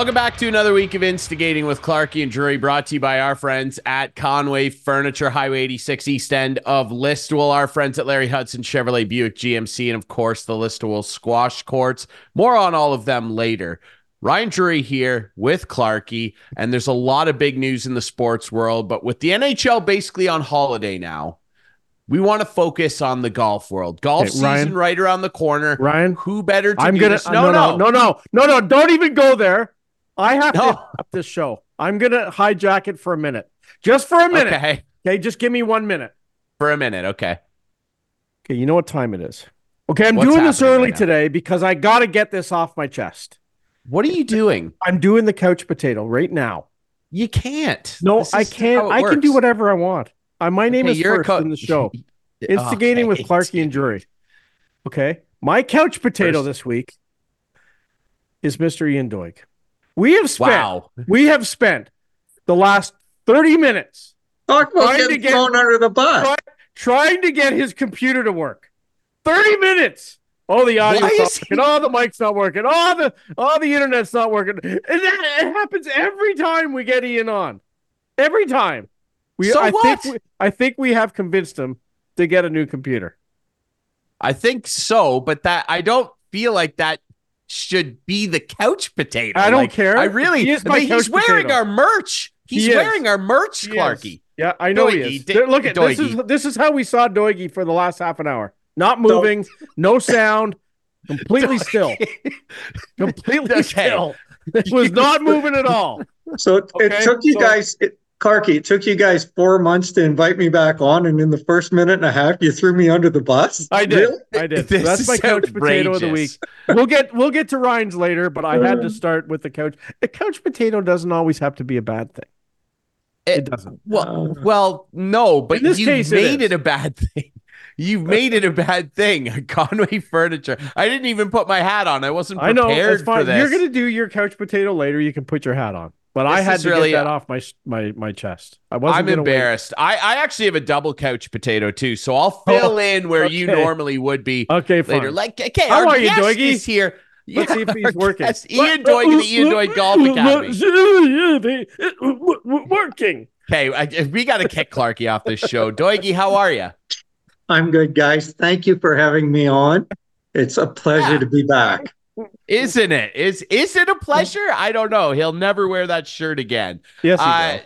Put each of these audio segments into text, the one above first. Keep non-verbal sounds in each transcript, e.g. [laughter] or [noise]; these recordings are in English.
Welcome back to another week of Instigating with Clarkey and Drury, brought to you by our friends at Conway Furniture, Highway 86 East End of Listowel, our friends at Larry Hudson Chevrolet Buick GMC, and of course the Listowel Squash Courts. More on all of them later. Ryan Drury here with Clarkey, and there's a lot of big news in the sports world, but with the NHL basically on holiday now, we want to focus on the golf world. Golf Okay, Ryan. season right around the corner. Ryan, Who better to I'm do gonna this? no, no, no, no, no, no. Don't even go there. I have No. to interrupt this show. I'm gonna hijack it for a minute, just for a minute. Okay, Okay, just give me one minute. for a minute. Okay. Okay, you know what time it is. Okay, I'm What's doing this early right today because I got to get this off my chest. What are you doing? I'm doing the couch potato right now. You can't. No, I can't. I can do whatever I want. Uh, my name Okay, is first co- in the show. [laughs] Instigating with Okay. Clarkey and Drury. Okay. My couch potato First. this week is Mr. Ian Doig. We have spent Wow. we have spent the last 30 minutes Talk about Trying to get- thrown under the bus. try- trying to get his computer to work. 30 minutes. Oh, the audio's Why not is he- working. Oh, the mic's not working. Oh, the oh, the internet's not working. And that it happens every time we get Ian on. Every time. We So I what? think we, I think we have convinced him to get a new computer. I think so, but that I don't feel like that should be the couch potato. I don't Like, care. I really. He is I my mean, he's couch wearing our merch. He's He wearing our merch, He is. Clarkey. Yeah, I know he Doigy, is. There- Look at this is this is how we saw Doigy for the last half an hour. Not moving, no sound, completely still. Completely [laughs] Okay. still. It [laughs] was not moving at all. So it, Okay, took you so- guys, it, Clarkey, it took you guys four months to invite me back on, and in the first minute and a half, you threw me under the bus. I did. Really? I did. [laughs] This That's my is couch potato of the week. We'll get we'll get to Ryan's later, but I had to uh-huh. start with the couch. A couch potato doesn't always have to be a bad thing. It, It- doesn't. Well, uh-huh. well, no, but In this you case, made is. it, a bad thing. You made it a bad thing. Conway Furniture. I didn't even put my hat on. I wasn't I prepared know. That's for fine. this. You're gonna do your couch potato later. You can put your hat on. But I had to really- get that off my my my chest. I wasn't. I'm gonna wait. embarrassed. I, I actually have a double couch potato too, so I'll [laughs] oh, fill in where you normally would be Okay, fine. later. Like, okay, How our are you, guest Doigy? is here. Let's see if he's [laughs] working. guest, Ian Doig the Ian Doig Golf [laughs] Academy. Working. Okay, I, we got to kick Clarkey off this show. Doigy, how are you? I'm good, guys. Thank you for having me on. It's a pleasure Yeah. to be back. Isn't it? Is is it a pleasure? I don't know. He'll never wear that shirt again. Yes, he Uh,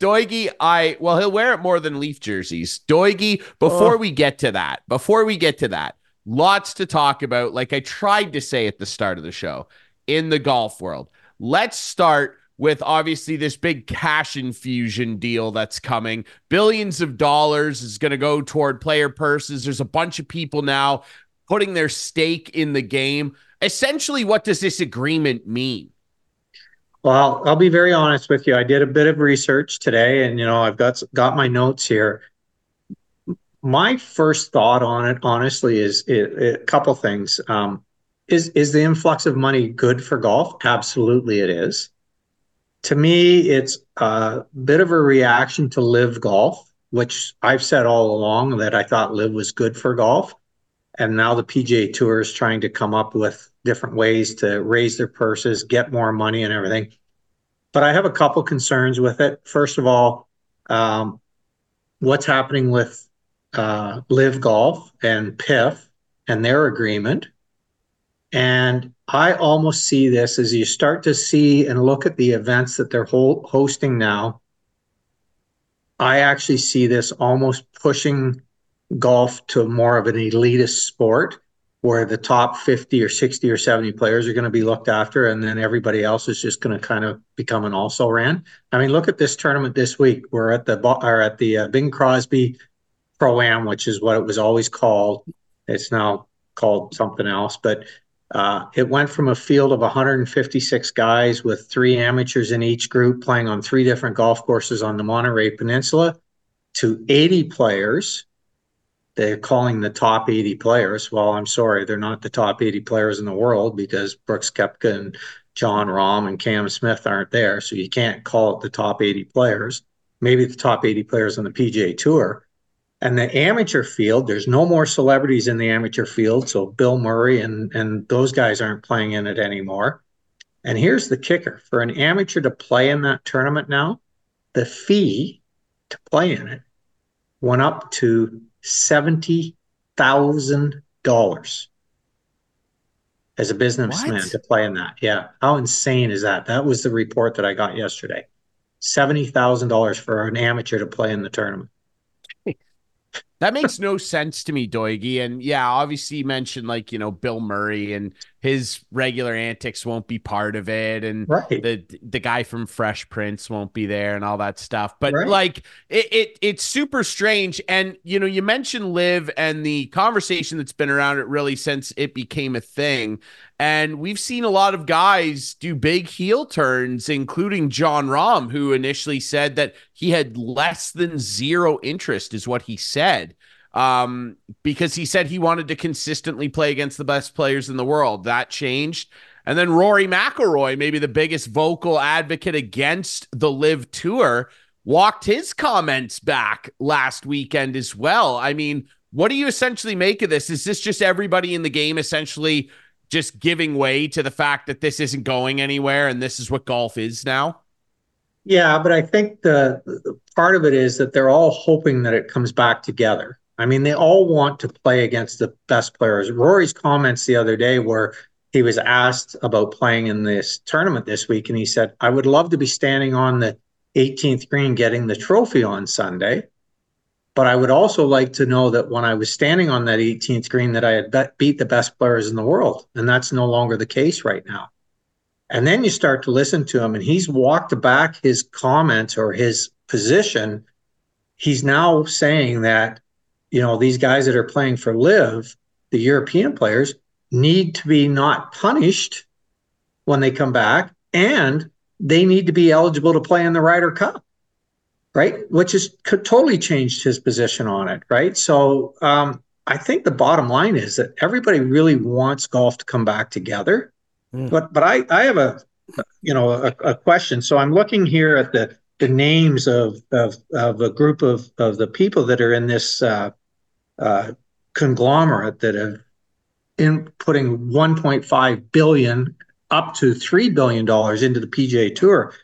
will. I well, he'll wear it more than Leaf jerseys. Doigy, before Oh. we get to that, before we get to that, lots to talk about. Like I tried to say at the start of the show, in the golf world. Let's start with obviously this big cash infusion deal that's coming. Billions of dollars is going to go toward player purses. There's a bunch of people now putting their stake in the game. Essentially, what does this agreement mean? Well, I'll be very honest with you. I did a bit of research today, and you know, I've got got my notes here. My first thought on it, honestly, is a couple things. Um, is is the influx of money good for golf? Absolutely, it is. To me, it's a bit of a reaction to LIV golf, which I've said all along that I thought LIV was good for golf, and now the PGA Tour is trying to come up with different ways to raise their purses, get more money, and everything. But I have a couple concerns with it. First of all, um, what's happening with uh, LIV Golf and PIF and their agreement? And I almost see this as you start to see and look at the events that they're ho- hosting now. I actually see this almost pushing golf to more of an elitist sport where the top 50 or 60 or 70 players are going to be looked after and then everybody else is just going to kind of become an also ran. I mean, look at this tournament this week. We're at the at the uh, Bing Crosby Pro Am, which is what it was always called. It's now called something else, but uh, it went from a field of 156 guys with three amateurs in each group playing on three different golf courses on the Monterey Peninsula to 80 players they're calling the top 80 players. Well, I'm sorry, they're not the top 80 players in the world because Brooks Koepka and Jon Rahm and Cam Smith aren't there. So you can't call it the top 80 players. Maybe the top 80 players on the PGA Tour. And the amateur field, there's no more celebrities in the amateur field. So Bill Murray and, and those guys aren't playing in it anymore. And here's the kicker for an amateur to play in that tournament now, the fee to play in it went up to $70,000 as a businessman What? to play in that. Yeah. How insane is that? That was the report that I got yesterday. $70,000 for an amateur to play in the tournament. [laughs] That makes no sense to me, Doigy. And yeah, obviously you mentioned like, you know, Bill Murray and his regular antics won't be part of it. And Right. the the guy from Fresh Prince won't be there and all that stuff. But Right. like it, it it's super strange. And you know, you mentioned LIV and the conversation that's been around it really since it became a thing. And we've seen a lot of guys do big heel turns, including Jon Rahm, who initially said that he had less than zero interest, is what he said. Um, because he said he wanted to consistently play against the best players in the world. That changed. And then Rory McIlroy, maybe the biggest vocal advocate against the LIV Tour, walked his comments back last weekend as well. I mean, what do you essentially make of this? Is this just everybody in the game essentially just giving way to the fact that this isn't going anywhere and this is what golf is now? Yeah, but I think the, the part of it is that they're all hoping that it comes back together. I mean, they all want to play against the best players. Rory's comments the other day were he was asked about playing in this tournament this week, and he said, I would love to be standing on the 18th green getting the trophy on Sunday. But I would also like to know that when I was standing on that 18th green, that I had beat the best players in the world. And that's no longer the case right now. And then you start to listen to him, and he's walked back his comments or his position. He's now saying that, you know, these guys that are playing for LIV, the European players, need to be not punished when they come back, and they need to be eligible to play in the Ryder Cup, right? Which has totally changed his position on it, right? So um, I think the bottom line is that everybody really wants golf to come back together. Mm. But but I I have a you know a, a question. So I'm looking here at the the names of of of a group of of the people that are in this uh, uh, conglomerate that have in putting 1.5 billion up to three billion dollars into the PGA Tour.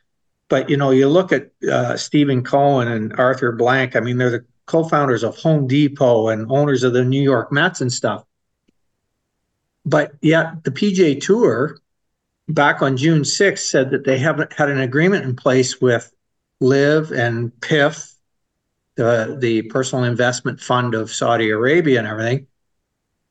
But you know, you look at uh, Steven Cohen and Arthur Blank. I mean, they're the co-founders of Home Depot and owners of the New York Mets and stuff. But yet, the PGA Tour back on June 6th said that they haven't had an agreement in place with LIV and PIF, the the personal investment fund of Saudi Arabia and everything.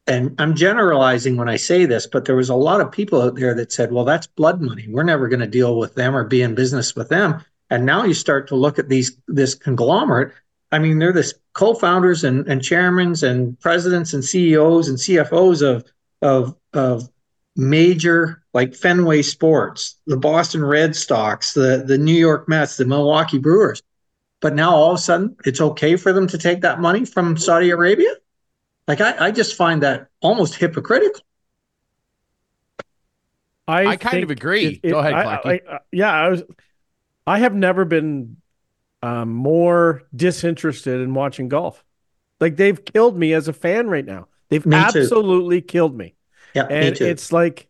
And I'm generalizing when I say this, but there was a lot of people out there that said, well, that's blood money. We're never going to deal with them or be in business with them. And now you start to look at these this conglomerate. I mean, they're the co-founders and, and chairmans and presidents and CEOs and CFOs of of of major like Fenway Sports, the Boston Red Sox, the the New York Mets, the Milwaukee Brewers. But now all of a sudden it's okay for them to take that money from Saudi Arabia? Like I, I just find that almost hypocritical. I, I kind of think agree. Go ahead, I- I- I- yeah, I was. I have never been um, more disinterested in watching golf. Like they've killed me as a fan right now. They've Me too. absolutely killed me. Yeah, me and too. it's like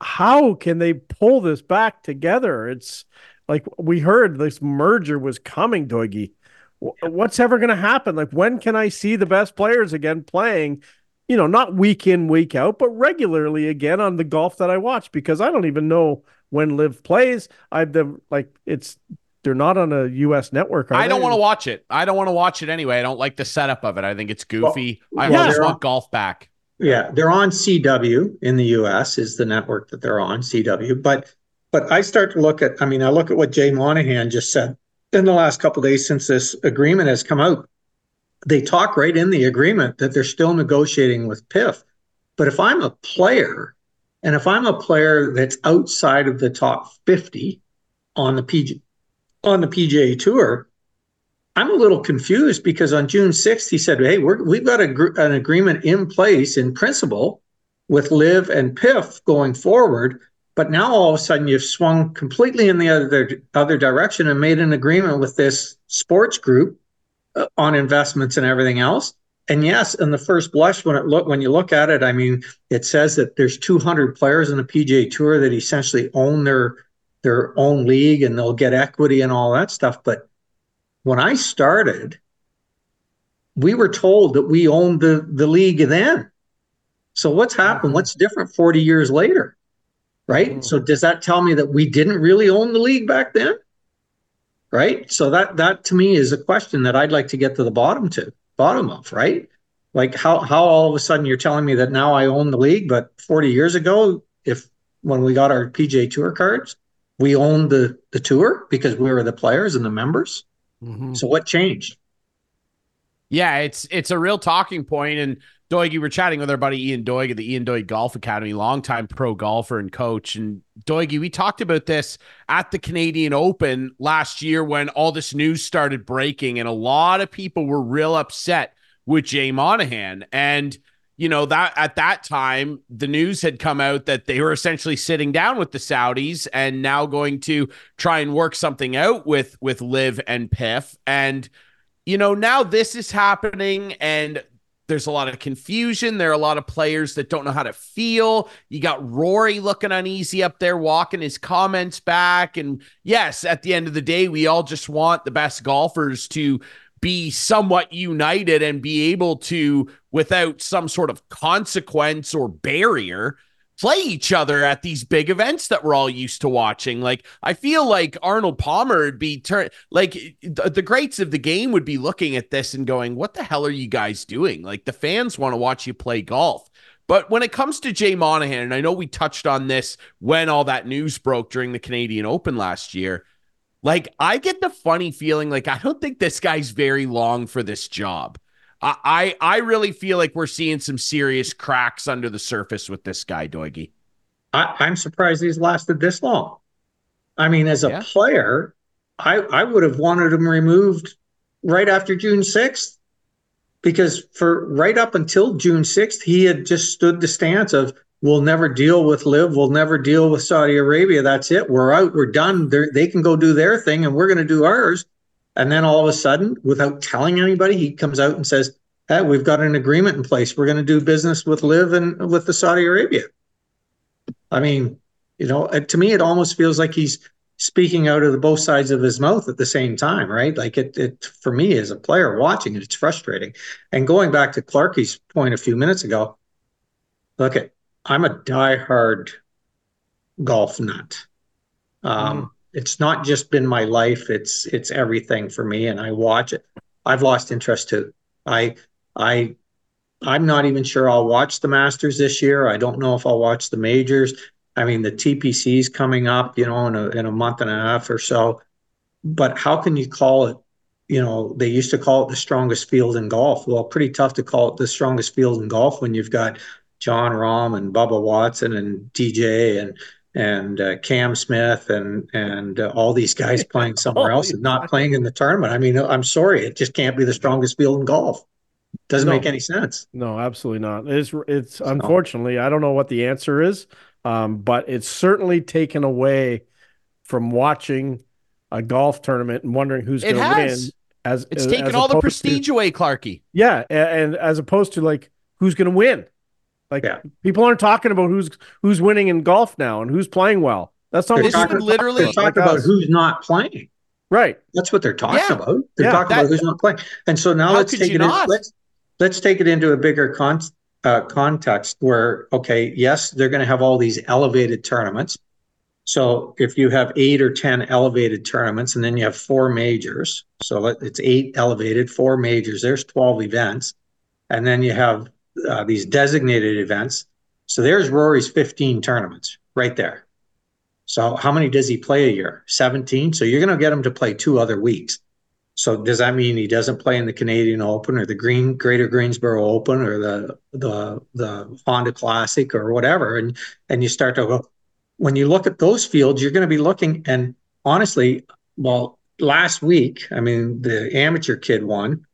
how can they pull this back together it's like we heard this merger was coming Doigy. What's ever going to happen like when can i see the best players again playing you know not week in week out but regularly again on the golf that i watch because i don't even know when LIV plays i've the like it's they're not on a us network are I don't want to watch it. I don't want to watch it anyway. I don't like the setup of it. I think it's goofy. I well, just they're want golf back. Yeah, they're on CW in the US is the network that they're on, CW. But but I start to look at I mean, I look at what Jay Monahan just said in the last couple days since this agreement has come out. They talk right in the agreement that they're still negotiating with PIF. But if I'm a player and if I'm a player that's outside of the top 50 on the PG on the PGA Tour, I'm a little confused because on June 6th, he said, Hey, we're, we've got a, an agreement in place in principle with LIV and PIF going forward. But now all of a sudden you've swung completely in the other, other direction and made an agreement with this sports group uh, on investments and everything else. and yes, in the first blush, when it look when you look at it, I mean, it says that there's 200 players in the PGA Tour that essentially own their their own league and they'll get equity and all that stuff. But when I started, we were told that we owned the the league then. So what's happened? What's different 40 years later? Right? Mm-hmm. So does that tell me that we didn't really own the league back then? Right? So that that to me is a question that I'd like to get to the bottom to bottom of, right? Like how how all of a sudden you're telling me that now I own the league, but 40 years ago, if when we got our PGA Tour cards, we owned the the tour because we were the players and the members. Mm-hmm. So what changed? Yeah, it's it's a real talking point. And Doig, we're chatting with our buddy Ian Doig at the Ian Doig Golf Academy, longtime pro golfer and coach. And Doig, we talked about this at the Canadian Open last year when all this news started breaking, and a lot of people were real upset with Jay Monahan. And you know that at that time the news had come out that they were essentially sitting down with the Saudis and now going to try and work something out with with LIV and PIF and you know now this is happening and there's a lot of confusion. There are a lot of players that don't know how to feel. You got Rory looking uneasy up there, walking his comments back. And yes, at the end of the day, we all just want the best golfers to be somewhat united and be able to, without some sort of consequence or barrier, play each other at these big events that we're all used to watching. Like I feel like Arnold Palmer would be turn like the greats of the game would be looking at this and going, "What the hell are you guys doing?" Like the fans want to watch you play golf. But when it comes to Jay Monahan, and I know we touched on this when all that news broke during the Canadian Open last year, like I get the funny feeling like I don't think this guy's very long for this job. I I really feel like we're seeing some serious cracks under the surface with this guy, Doigy. I, am surprised he's lasted this long. I mean, as a yeah. player, I I would have wanted him removed right after June 6th. Because for right up until June 6th, he had just stood the stance of we'll never deal with LIV. we'll never deal with Saudi Arabia. That's it. We're out, we're done. They're, they can go do their thing and we're going to do ours. And then all of a sudden, without telling anybody, he comes out and says, hey, we've got an agreement in place. We're going to do business with LIV and with the Saudi Arabia. I mean, you know, to me, it almost feels like he's speaking out of the both sides of his mouth at the same time, right? Like it, it for me as a player watching it, it's frustrating. And going back to Clarkey's point a few minutes ago, look at, I'm a diehard golf nut. Um, mm. it's not just been my life it's it's everything for me and i watch it. I've lost interest too. I i i'm not even sure i'll watch the masters this year. I don't know if i'll watch the majors. I mean the tpc's coming up you know in a, in a month and a half or so. But how can you call it you know they used to call it the strongest field in golf. Well pretty tough to call it the strongest field in golf when you've got jon rahm and bubba watson and dj and and uh, Cam Smith and and uh, all these guys [laughs] playing somewhere else and not playing in the tournament. I mean, I'm sorry, it just can't be the strongest field in golf. Doesn't no, make any sense. No, absolutely not. It's it's unfortunately I don't know what the answer is, um, but it's certainly taken away from watching a golf tournament and wondering who's going to win. As it's as, taken as all the prestige to, away, Clarkey. Yeah, and, and as opposed to like who's going to win. Like yeah. people aren't talking about who's who's winning in golf now and who's playing well. That's not they're talking, literally they're talking like about who's not playing. Right. That's what they're talking yeah. about. They're yeah, talking that, about who's not playing. And so now let's take it. In, let's let's take it into a bigger con, uh, context where okay, yes, they're going to have all these elevated tournaments. So if you have eight or ten elevated tournaments, and then you have four majors, so it's eight elevated, four majors. There's twelve events, and then you have uh, these designated events. So there's Rory's 15 tournaments right there. So how many does he play a year? 17. So you're going to get him to play two other weeks. So does that mean he doesn't play in the Canadian Open or the Green Greater Greensboro Open or the the the Honda Classic or whatever? And and you start to go when you look at those fields, you're going to be looking and honestly, well, last week, I mean, the amateur kid won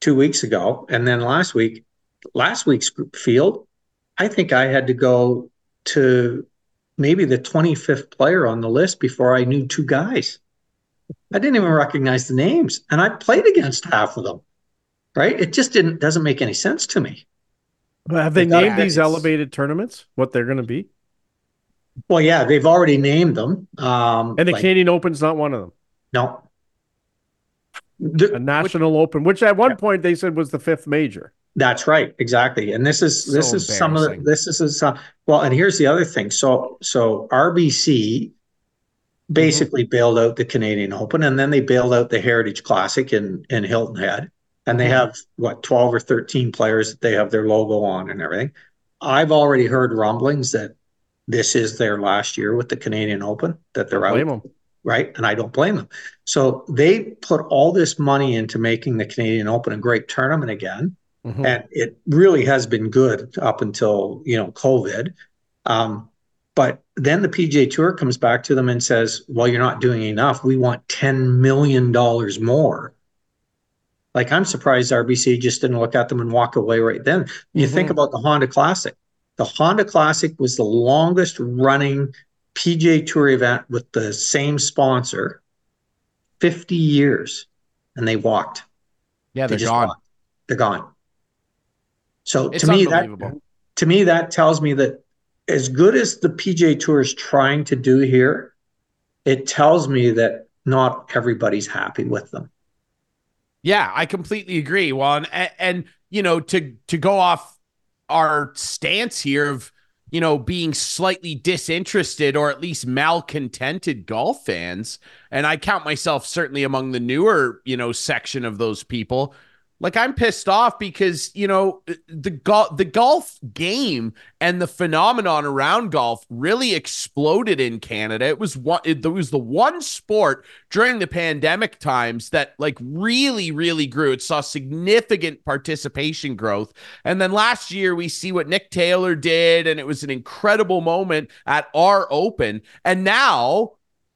two weeks ago, and then last week last week's field, I think I had to go to maybe the 25th player on the list before I knew two guys. I didn't even recognize the names, and I played against half of them. right? It just didn't doesn't make any sense to me. Have they They named these elevated tournaments? What they're going to be? Well, yeah, they've already named them. Um, And the like- Canadian Open's not one of them. no. The- A national open, which at one Yeah. point they said was the fifth major. That's right, exactly. And this is this is some of the, this is some well, and here's the other thing. So so RBC basically bailed out the Canadian Open, and then they bailed out the Heritage Classic in in Hilton Head, and they Mhm. have what twelve or thirteen players that they have their logo on and everything. I've already heard rumblings that this is their last year with the Canadian Open, that they're out them. right? And I don't blame them. So they put all this money into making the Canadian Open a great tournament again, Mhm. and it really has been good up until you know COVID. Um, but then the PGA Tour comes back to them and says, "Well, you're not doing enough. We want ten million dollars more." Like I'm surprised RBC just didn't look at them and walk away right then. You think Mhm. about the Honda Classic. The Honda Classic was the longest running PGA Tour event with the same sponsor, 50 years, and they walked. Yeah, They they're just gone. walked. They're gone. So It's to me, that to me that tells me that as good as the PGA Tour is trying to do here, it tells me that not everybody's happy with them. Yeah, I completely agree. Well, and, and and you know, to to go off our stance here of you know being slightly disinterested or at least malcontented golf fans, and I count myself certainly among the newer you know section of those people. Like I'm pissed off because you know the golf the golf game and the phenomenon around golf really exploded in Canada. It was one it, was the one sport during the pandemic times that like really really grew. It saw significant participation growth. And then last year we see what Nick Taylor did and it was an incredible moment at our Open. And now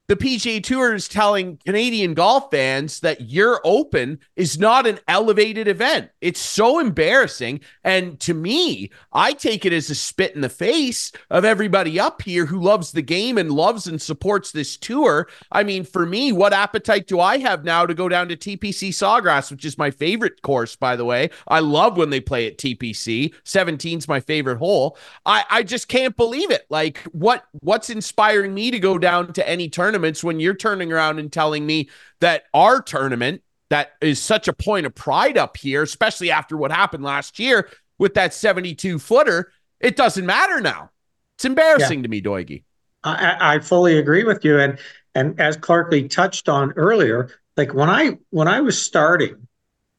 the PGA Tour is telling Canadian golf fans that your Open is not an elevated event. It's so embarrassing. And to me, I take it as a spit in the face of everybody up here who loves the game and loves and supports this tour. I mean, for me, what appetite do I have now to go down to TPC Sawgrass, which is my favorite course, by the way? I love when they play at TPC. 17's my favorite hole. I, I just can't believe it. Like, what what's inspiring me to go down to any tournaments when you're turning around and telling me that our tournament that is such a point of pride up here, especially after what happened last year with that 72 footer, it doesn't matter now. It's embarrassing to me, Doigy. I, I fully agree with you. And and as Clarkey touched on earlier, like when I when I was starting,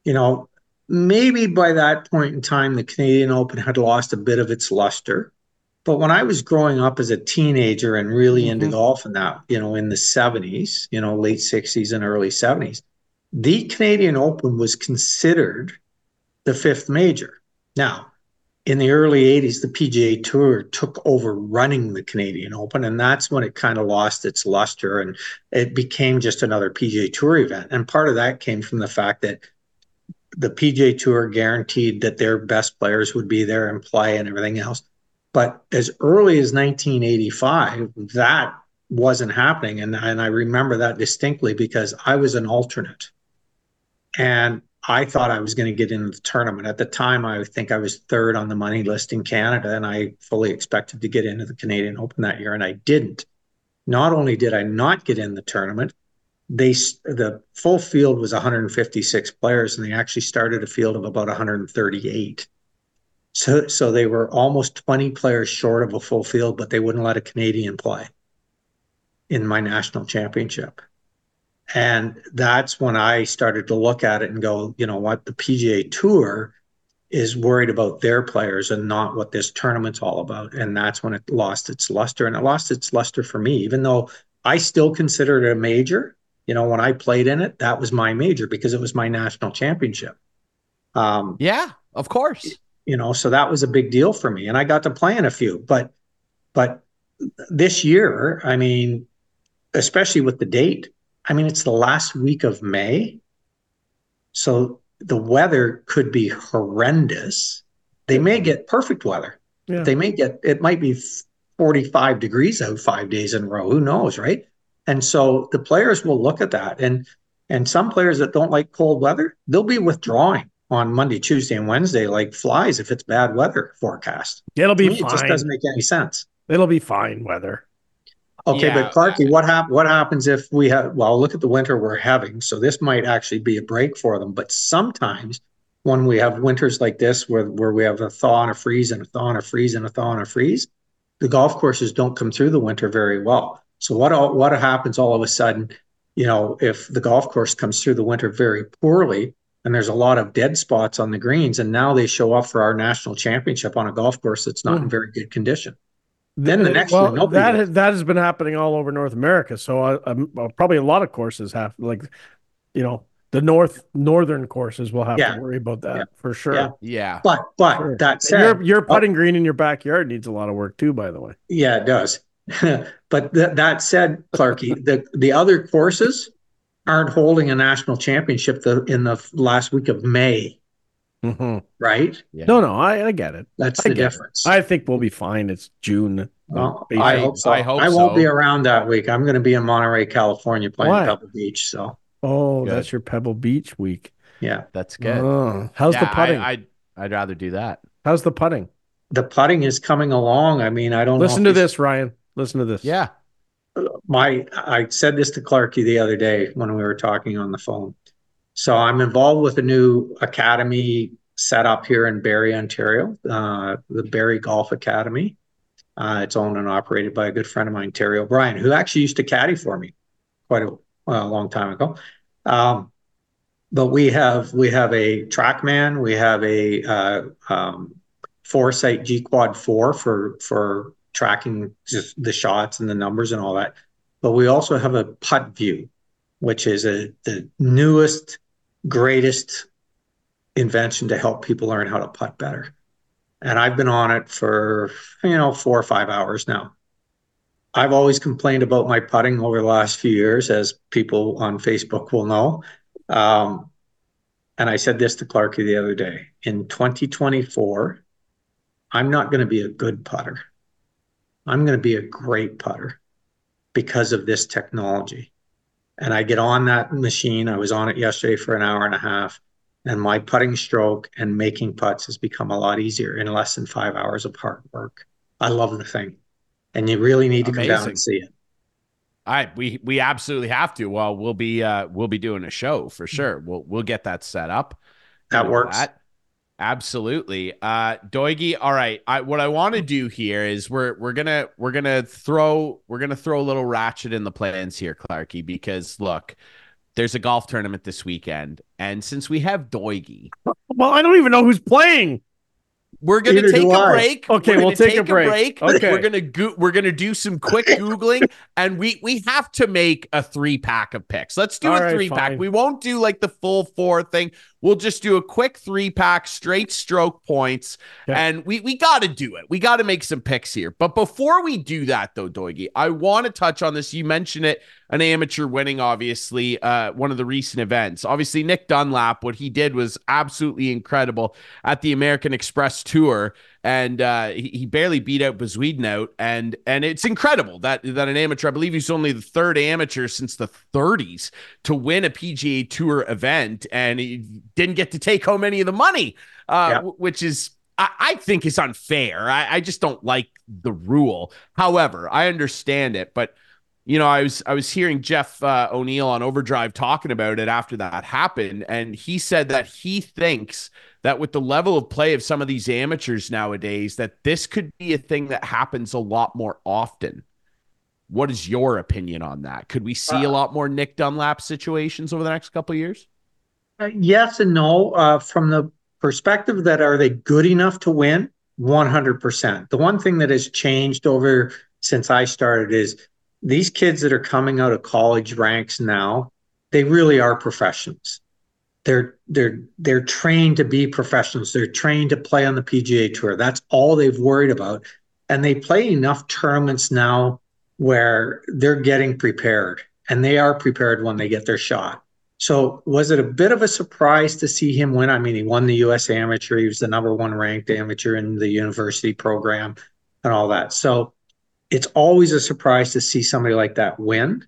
you know, maybe by that point in time the Canadian Open had lost a bit of its luster. But when I was growing up as a teenager and really into Mhm. golf in that, you know, in the 70s, you know, late 60s and early 70s, the Canadian Open was considered the fifth major. Now, in the early 80s, the PGA Tour took over running the Canadian Open, and that's when it kind of lost its luster and it became just another PGA Tour event. And part of that came from the fact that the PGA Tour guaranteed that their best players would be there and play and everything else. But as early as 1985, that wasn't happening. And, and I remember that distinctly because I was an alternate. And I thought I was going to get into the tournament. At the time, I think I was third on the money list in Canada, and I fully expected to get into the Canadian Open that year, and I didn't. Not only did I not get in the tournament, they the full field was 156 players, and they actually started a field of about 138. So, so they were almost 20 players short of a full field, but they wouldn't let a Canadian play in my national championship. And that's when I started to look at it and go, you know what, the PGA Tour is worried about their players and not what this tournament's all about. And that's when it lost its luster. And it lost its luster for me, even though I still consider it a major. You know, when I played in it, that was my major because it was my national championship. Um, Yeah, of course. You know, so that was a big deal for me. And I got to play in a few. But but this year, I mean, especially with the date, I mean, it's the last week of May. So the weather could be horrendous. They may get perfect weather. Yeah. They may get, it might be 45 degrees out five days in a row. Who knows, right? And so the players will look at that. And and some players that don't like cold weather, they'll be withdrawing on Monday, Tuesday, and Wednesday like flies if it's bad weather forecast. It'll be me, It just fine. doesn't make any sense. It'll be fine weather. Okay, Yeah. but Clarkey, what hap- what happens if we have, well, look at the winter we're having. So this might actually be a break for them. But sometimes when we have winters like this, where, where we have a thaw and a freeze and a thaw and a freeze and a thaw and a freeze, the golf courses don't come through the winter very well. So what, all, what happens all of a sudden, you know, if the golf course comes through the winter very poorly and there's a lot of dead spots on the greens and now they show up for our national championship on a golf course that's not in very good condition. Then the next well, year, nobody that has, that has been happening all over North America. So uh, um, uh, probably a lot of courses have like, you know, the north northern courses will have Yeah. to worry about that Yeah. for sure. Yeah. Yeah. But, but Sure. that And said, your your putting green in your backyard needs a lot of work too. By the way, Yeah, it does. [laughs] but th- that said, Clarkey, the the other courses aren't holding a national championship the, in the last week of May, mm-hmm. right? Yeah. no, no, I, I get it. That's I the get it. difference. I think we'll be fine. It's June. Well, Basically. I hope so. I hope won't so. be around that week. I'm going to be in Monterey, California, playing Why? Pebble Beach. So oh, Good. that's your Pebble Beach week. yeah, That's good. Oh, how's yeah, the putting? I, I'd, I'd rather do that. how's the putting? the putting is coming along. I mean, I don't Listen know to this, Ryan. Listen to this. Yeah. My I said this to Clarkey the other day when we were talking on the phone. So I'm involved with a new academy set up here in Barrie, Ontario, uh, the Barrie Golf Academy. Uh, it's owned and operated by a good friend of mine, Terry O'Brien, who actually used to caddy for me quite a, a long time ago. Um, but we have we have a TrackMan, we have a uh, um, Foresight G Quad Four for for tracking just the shots and the numbers and all that. But we also have a PuttView, which is a the newest, greatest invention to help people learn how to putt better. And I've been on it for you know four or five hours now. I've always complained about my putting over the last few years, as people on Facebook will know. Um, and I said this to Clarkey the other day. In 2024, I'm not going to be a good putter. I'm going to be a great putter because of this technology. And I get on that machine. I was on it yesterday for an hour and a half, and my putting stroke and making putts has become a lot easier in less than five hours of hard work. I love the thing. And you really need to come down and see it. All right, we we absolutely have to. Well, we'll be uh we'll be doing a show for sure. We'll we'll get that set up. That works. Absolutely. Uh Doigy, all right. I what I want to do here is we're we're gonna we're gonna throw we're gonna throw a little ratchet in the plans here, Clarkey, because look, there's a golf tournament this weekend, and since we have Doigy, Well, I don't even know who's playing. we're gonna Neither take a I. break. Okay, We're we'll gonna take a break. Okay. We're gonna go- we're gonna do some quick [laughs] googling, and we we have to make a three pack of picks. Let's do All a right, three pack. We won't do like the full four thing. We'll just do a quick three pack, straight stroke points, Okay. and we we got to do it. We got to make some picks here. But before we do that, though, Doigy, I want to touch on this. You mentioned it, an amateur winning, obviously, uh, one of the recent events. Obviously, Nick Dunlap, what he did was absolutely incredible at the American Express Tour and uh, he, he barely beat out Bezuidenhout out, and and it's incredible that that an amateur, I believe he's only the third amateur since the 30s to win a PGA Tour event, and he didn't get to take home any of the money, uh, Yeah. w- which is I, I think is unfair. I, I just don't like the rule. However, I understand it, but you know, I was I was hearing Jeff uh, O'Neill on Overdrive talking about it after that happened, and he said that he thinks that with the level of play of some of these amateurs nowadays, that this could be a thing that happens a lot more often. What is your opinion on that? Could we see a Uh, lot more Nick Dunlap situations over the next couple of years? Uh, yes and no. Uh, from the perspective that are they good enough to win? 100%. The one thing that has changed over since I started is these kids that are coming out of college ranks now, they really are professionals. They're they're they're trained to be professionals. They're trained to play on the PGA Tour. That's all they've worried about. And they play enough tournaments now where they're getting prepared and they are prepared when they get their shot. So was it a bit of a surprise to see him win? I mean, he won the US amateur. He was the number one ranked amateur in the university program and all that. So it's always a surprise to see somebody like that win.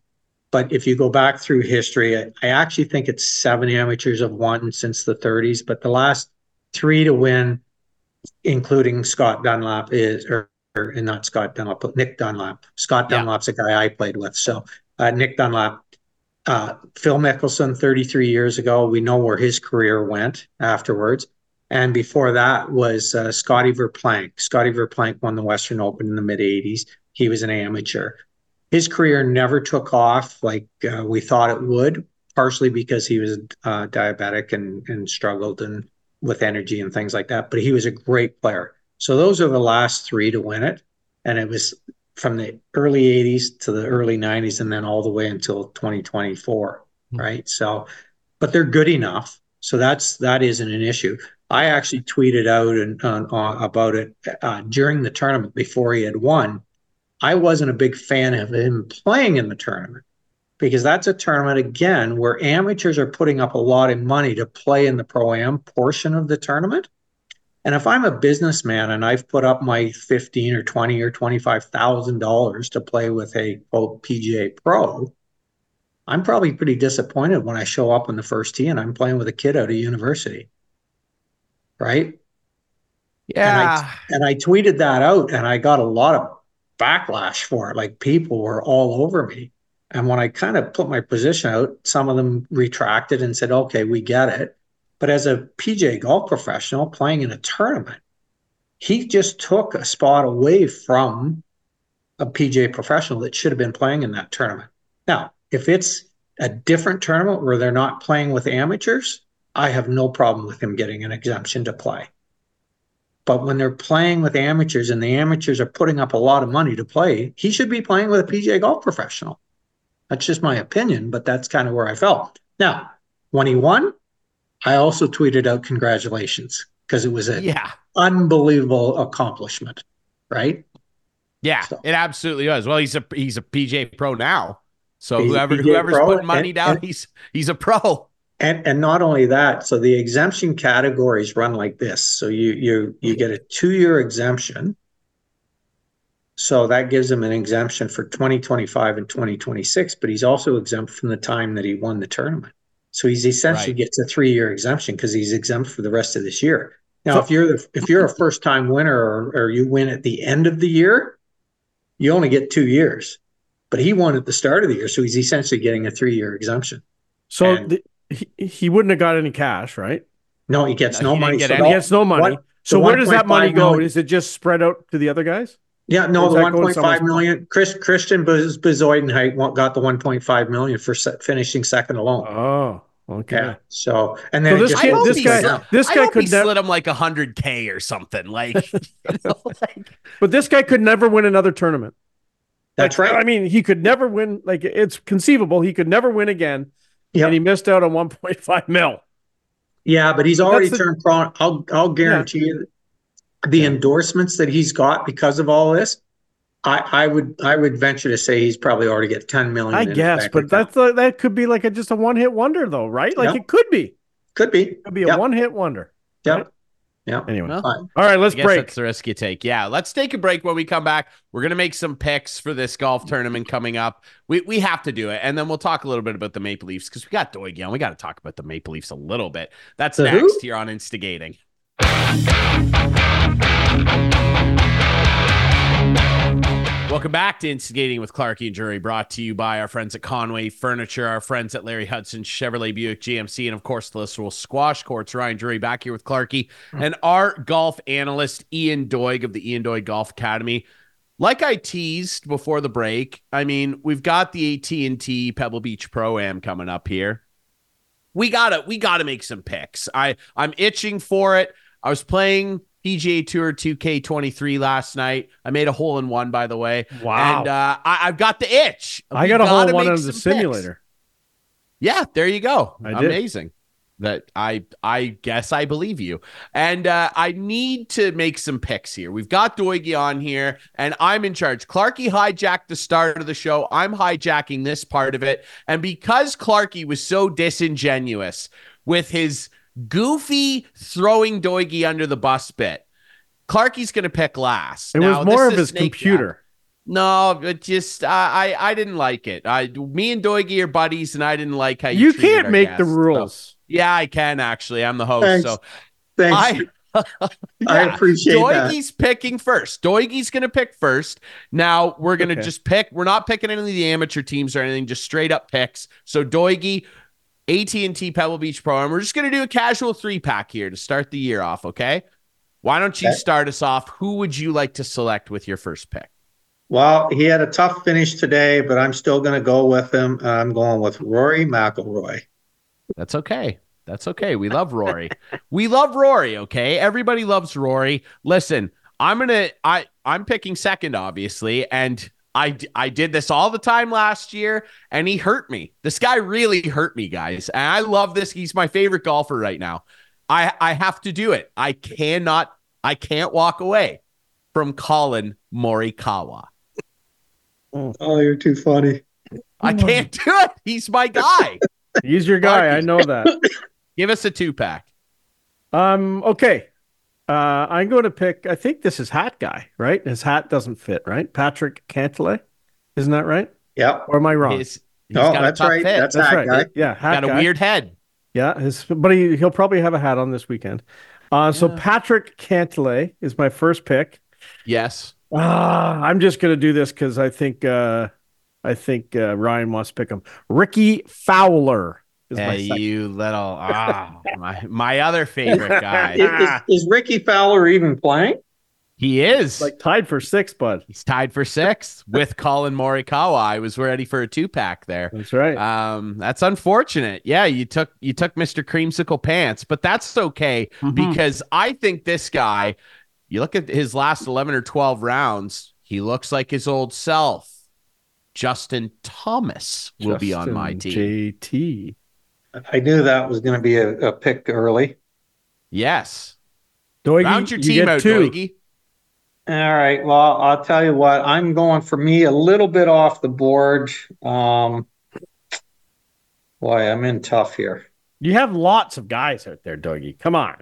but if you go back through history, I, I actually think it's seven amateurs have won since the 30s, but the last three to win, including Scott Dunlap, is or, or not Scott Dunlap, but Nick Dunlap. Scott Yeah. Dunlap's a guy I played with. So uh, Nick Dunlap, uh, Phil Mickelson, 33 years ago. We know where his career went afterwards. And before that was uh, Scotty Verplank. Scotty Verplank won the Western Open in the mid 80s. He was an amateur. His career never took off like uh, we thought it would, partially because he was uh, diabetic and, and struggled and with energy and things like that. But he was a great player. So those are the last three to win it. And it was from the early 80s to the early 90s and then all the way until 2024 right? So but they're good enough. So that's that isn't an issue. I actually tweeted out and on, about it uh, during the tournament before he had won. I wasn't a big fan of him playing in the tournament because that's a tournament again where amateurs are putting up a lot of money to play in the pro am portion of the tournament and if I'm a businessman and I've put up my fifteen or twenty or twenty-five thousand dollars to play with a quote PGA Pro, I'm probably pretty disappointed when I show up on the first tee and I'm playing with a kid out of university, right? Yeah. And I tweeted that out, and I got a lot of backlash for it. Like people were all over me. And when I kind of put my position out, some of them retracted and said, "Okay, we get it." But as a PGA golf professional playing in a tournament, he just took a spot away from a PGA professional that should have been playing in that tournament. Now, if it's a different tournament where they're not playing with amateurs, I have no problem with him getting an exemption to play. But when they're playing with amateurs and the amateurs are putting up a lot of money to play, he should be playing with a PGA golf professional. That's just my opinion, but that's kind of where I felt. Now, when he won, I also tweeted out congratulations because it was an Yeah. unbelievable accomplishment, right? Yeah, So- it absolutely was. Well, he's a he's a PGA pro now. So He's whoever whoever's pro, putting money and- down, and- he's he's a pro. And and not only that, so the exemption categories run like this. So you you you get a two-year exemption. So that gives him an exemption for 2025 and 2026, but he's also exempt from the time that he won the tournament. So he's essentially Right. gets a three-year exemption because he's exempt for the rest of this year. Now, So- if you're the, if you're a first-time winner or, or you win at the end of the year, you only get two years. But he won at the start of the year, so he's essentially getting a three-year exemption. So And- the, he, he wouldn't have got any cash, right? No, he gets No, no, he money. get So. He gets no money. what- so where does that money go? million- Is it just spread out to the other guys? Yeah, no, Or the does that one go to point someone's. Chris Christiaan Bez- Bezuidenhout wa- got the one point five million for se- finishing second alone. Oh, okay. yeah. So and then So it this just kid, hope this guy, slid- this I guy hope he could never. slid him like a hundred K or something. Like, [laughs] you know, like But this guy could never win another tournament. that's Like, right. I mean, he could never win. Like it's conceivable he could never win again, Yep. and he missed out on 1.5 mil. Yeah, but he's already the- turned pro. I'll I'll guarantee you, the endorsements that he's got because of all this. I, I would I would venture to say he's probably already got ten million. I guess, but account. that's a, that could be like a, just a one hit wonder, though, right? Like Yeah. it could be. could be It could be a one hit wonder. Yeah. right? Yeah. Anyway, Well, all right, let's I guess break. that's the risk you take. Yeah, let's take a break. When we come back, we're gonna make some picks for this golf tournament coming up. We we have to do it, and then we'll talk a little bit about the Maple Leafs because we got Doig on. We got to talk about the Maple Leafs a little bit. That's The who? next here on Instigating. Welcome back to Instigating with Clarkey and Drury, brought to you by our friends at Conway Furniture, our friends at Larry Hudson, Chevrolet Buick GMC, and of course the Listowel Squash Courts. Ryan Drury back here with Clarkey and our golf analyst Ian Doig of the Ian Doig Golf Academy. Like I teased before the break, I mean we've got the AT and T Pebble Beach Pro Am coming up here. We gotta we gotta make some picks. I I'm itching for it. I was playing PGA Tour 2K23 last night. I made a hole in one, by the way. Wow. And uh, I, I've got the itch. I got a hole in one on the picks. simulator. Yeah, there you go. Amazing. That I I guess I believe you. And uh, I need to make some picks here. We've got Doigy on here, and I'm in charge. Clarkey hijacked the start of the show. I'm hijacking this part of it. And because Clarky was so disingenuous with his goofy throwing Doigy under the bus bit, Clarkey's going to pick last. It Now, was more this of his snake computer. No, but just I, I I didn't like it. I me and Doigy are buddies, and I didn't like how You you, can't our make the guests. So- rules. yeah, I can actually. I'm the host, Thanks. so Thanks. I. [laughs] I Yeah. appreciate that. Doigy's picking first. Doigy's going to pick first. Now we're going to Okay. just pick. We're not picking any of the amateur teams or anything. Just straight up picks. So Doigy, AT and T Pebble Beach Pro, and we're just going to do a casual three pack here to start the year off. Okay. Why don't you Okay. start us off? Who would you like to select with your first pick? Well, he had a tough finish today, but I'm still going to go with him. Uh, I'm going with Rory McIlroy. That's okay. That's okay. We love Rory. we love Rory, okay? Everybody loves Rory. Listen, I'm going to I I'm picking second obviously and I I did this all the time last year and he hurt me. This guy really hurt me, guys. And I love this. He's my favorite golfer right now. I I have to do it. I cannot I can't walk away from Collin Morikawa. Oh, you're too funny. I can't do it. He's my guy. [laughs] He's your guy. I know that. Give us a two pack. Um. Okay. Uh, I'm going to pick. I think this is hat guy, right? His hat doesn't fit, right? Patrick Cantlay, isn't that right? Yep. Or am I wrong? His, he's No, that's right. fit. That's, That's that right. guy. Yeah, hat got a guy. weird head. Yeah, his, but he he'll probably have a hat on this weekend. Uh, so Patrick Cantlay is my first pick. Yes. Ah, I'm just gonna do this because I think uh, I think uh, Ryan wants to pick him. Rickie Fowler is my Hey, second. you little ah, my my other favorite [laughs] guy. Is, is, is Rickie Fowler even playing? he is. like tied for six, bud. He's tied for six with Collin Morikawa. I was ready for a two pack there. That's right. Um, that's unfortunate. Yeah, you took you took Mr. Creamsicle Pants, but that's okay Mhm. because I think this guy. You look at his last eleven or twelve rounds. He looks like his old self. Justin Thomas will be on my Justin team. JT. I knew that was going to be a, a pick early. Yes. Doigy, Round your team get out, two. Doigy. All right. Well, I'll tell you what. I'm going for me a little bit off the board. Um, boy, I'm in tough here. You have lots of guys out there, Dougie. Come on.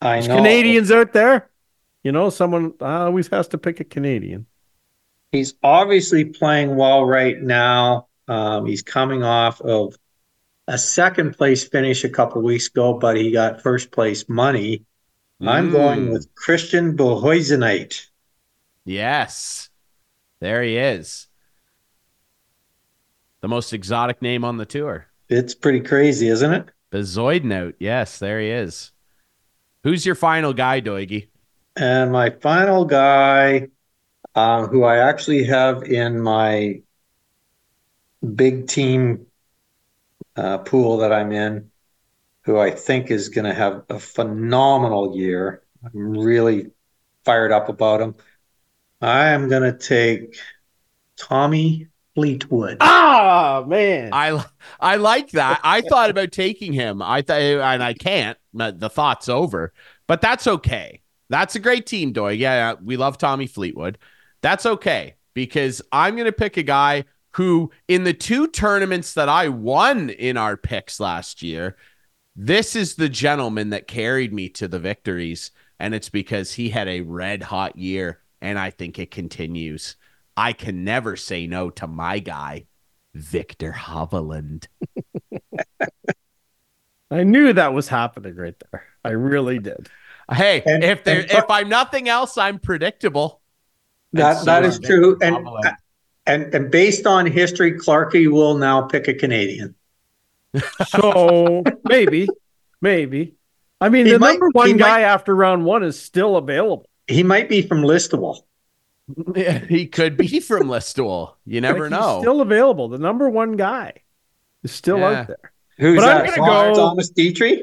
I There's know Canadians out there. You know, someone always has to pick a Canadian. he's obviously playing well right now. Um, he's coming off of a second place finish a couple weeks ago, but he got first place money. I'm going Mm. with Christiaan Bezuidenhout. Yes. There he is. The most exotic name on the tour. It's pretty crazy, isn't it? Bezoid note. Yes, there he is. Who's your final guy, Doigy? And my final guy, uh, who I actually have in my big team uh, pool that I'm in, who I think is going to have a phenomenal year. I'm really fired up about him. I am going to take Tommy Fleetwood. Ah, man. I I like that. I thought about taking him. I thought, and I can't. but The thought's over. But that's okay. That's a great team, Doig. Yeah, we love Tommy Fleetwood. That's okay because I'm going to pick a guy who, in the two tournaments that I won in our picks last year, this is the gentleman that carried me to the victories, and it's because he had a red hot year, and I think it continues. I can never say no to my guy, Viktor Hovland. [laughs] I knew that was happening right there. I really did. Hey, And- if there and- if I'm nothing else, I'm predictable. That And so is Viktor true. And Hovland. And and based on history, Clarky will now pick a Canadian. [laughs] So maybe, maybe. I mean, He the might- number he one might- guy after round one is still available. He might be from Listowel. Yeah, he could be from Listowel. You never Like, he's know. Still available. The number one guy is still Yeah. out there. Who's But I'm that? gonna go- Thomas Detry?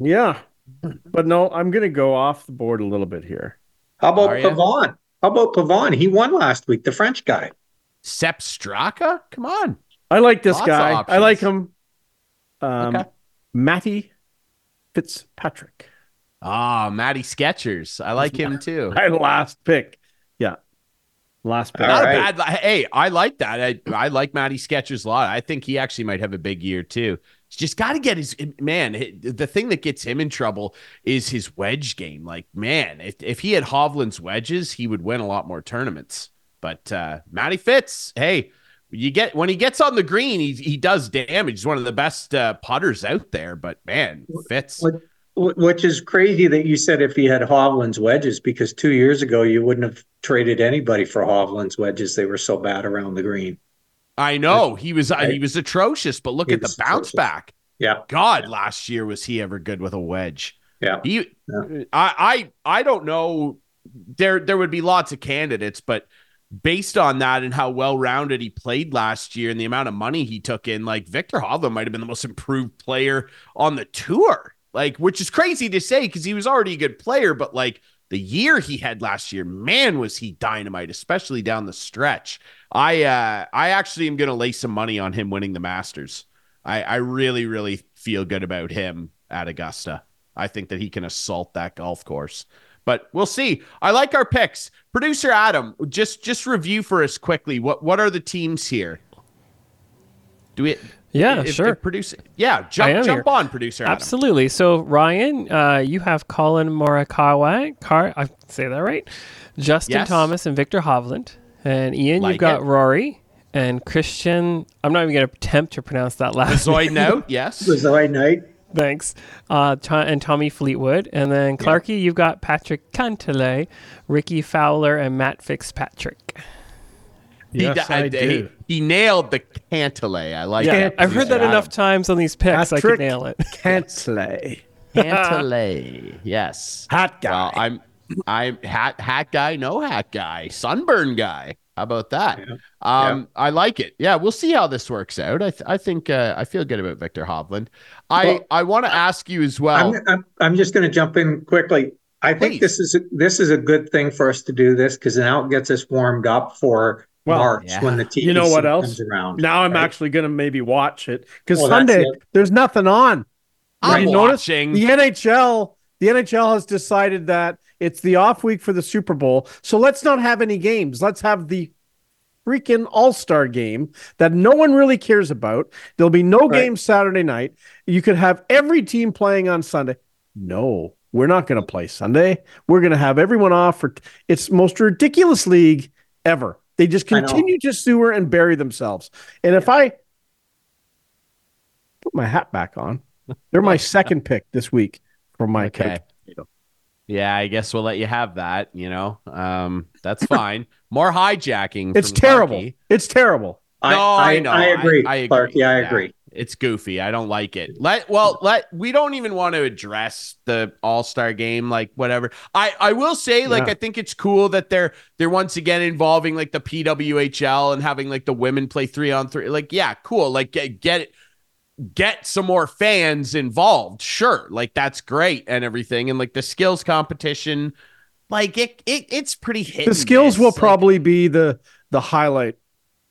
Yeah. But no, I'm going to go off the board a little bit here. How about Pavon? How about Pavon? He won last week, the French guy. Sepp Straka? Come on. I like this Lots guy. I like him. Um, Okay. Matty Fitzpatrick. Ah, Matty Sketchers. I like him [laughs] too. My last pick. Yeah. Last pick. Not right. a bad. Hey, I like that. I, I like Matty Sketchers a lot. I think he actually might have a big year too. He's just got to get his man. The thing that gets him in trouble is his wedge game. Like, man, if, if he had Hovland's wedges, he would win a lot more tournaments. But uh Matty Fitz, hey, you get when he gets on the green, he he does damage. He's one of the best uh, putters out there. But man, Fitz. Which is crazy that you said if he had Hovland's wedges, because two years ago you wouldn't have traded anybody for Hovland's wedges. They were so bad around the green. I know he was uh, Right. he was atrocious, but look He at the bounce atrocious. back. Yeah, God, last year was he ever good with a wedge? yeah. He, Yeah. I, I, I don't know. There, there would be lots of candidates, but based on that and how well rounded he played last year and the amount of money he took in, like Viktor Hovland might have been the most improved player on the tour. Like, which is crazy to say because he was already a good player, but like the year he had last year, man, was he dynamite, especially down the stretch. I, uh, I actually am to lay some money on him winning the Masters. I, I really, really feel good about him at Augusta. I think that he can assault that golf course. But we'll see. I like our picks. Producer Adam, just just review for us quickly. What what are the teams here? Do we Yeah, if- sure. if producer Yeah, jump jump on producer Adam. Absolutely. So Ryan, uh, you have Collin Morikawa. Car, I say that right. Justin Yes. Thomas and Viktor Hovland. And Ian, Like you've got it. Rory and Christiaan. I'm not even going to attempt to pronounce that last. name. [laughs] Zoid note, yes. Was the right night? Thanks. Uh, To- and Tommy Fleetwood. And then Clarky, you've got Patrick Cantlay, Rickie Fowler, and Matt Fitzpatrick. He, Yes, di- I he- do. he nailed the Cantlay. I like Yeah, that. I've heard that producer enough times on these picks. I Patrick could nail it. [laughs] Cantlay. Adam. Cantlay, yes. Hat guy. Well, I'm I'm hat hat guy, no hat guy, sunburn guy. How about that? Yeah. Um, I like it. Yeah, we'll see how this works out. I th- I think uh, I feel good about Viktor Hovland. I Well, I want to ask you as well. I'm, I'm, I'm just going to jump in quickly. I think Please. this is a, this is a good thing for us to do this because now it gets us warmed up for Well, March yeah. when the TEC You know what else? comes around. now I'm right? actually going to maybe watch it because Well, Sunday it. there's nothing on. I'm you notice watching. The NHL, the NHL has decided that it's the off week for the Super Bowl, so let's not have any games. Let's have the freaking All Star game that no one really cares about. There'll be no Right. games Saturday night. You could have every team playing on Sunday. No, we're not going to play Sunday. We're going to have everyone off for it's most ridiculous league ever. They just continue to sewer and bury themselves. And if I put my hat back on, they're my [laughs] second pick this week for my Okay. coach. Yeah, I guess we'll let you have that. You know, um, that's fine. More hijacking. It's from terrible. Clarky. It's terrible. I, No, I I, know. I agree, I- I agree. Clark. Yeah, I Yeah. agree. It's goofy. I don't like it. Let well, let we don't even want to address the All Star game, like whatever. I I will say, like, Yeah. I think it's cool that they're they're once again involving like the PWHL and having like the women play three on three. Like, yeah, cool. Like, get get it. Get some more fans involved, sure. Like that's great and everything, and like the skills competition, like it, it it's pretty hit. The skills miss. will Like, probably be the the highlight.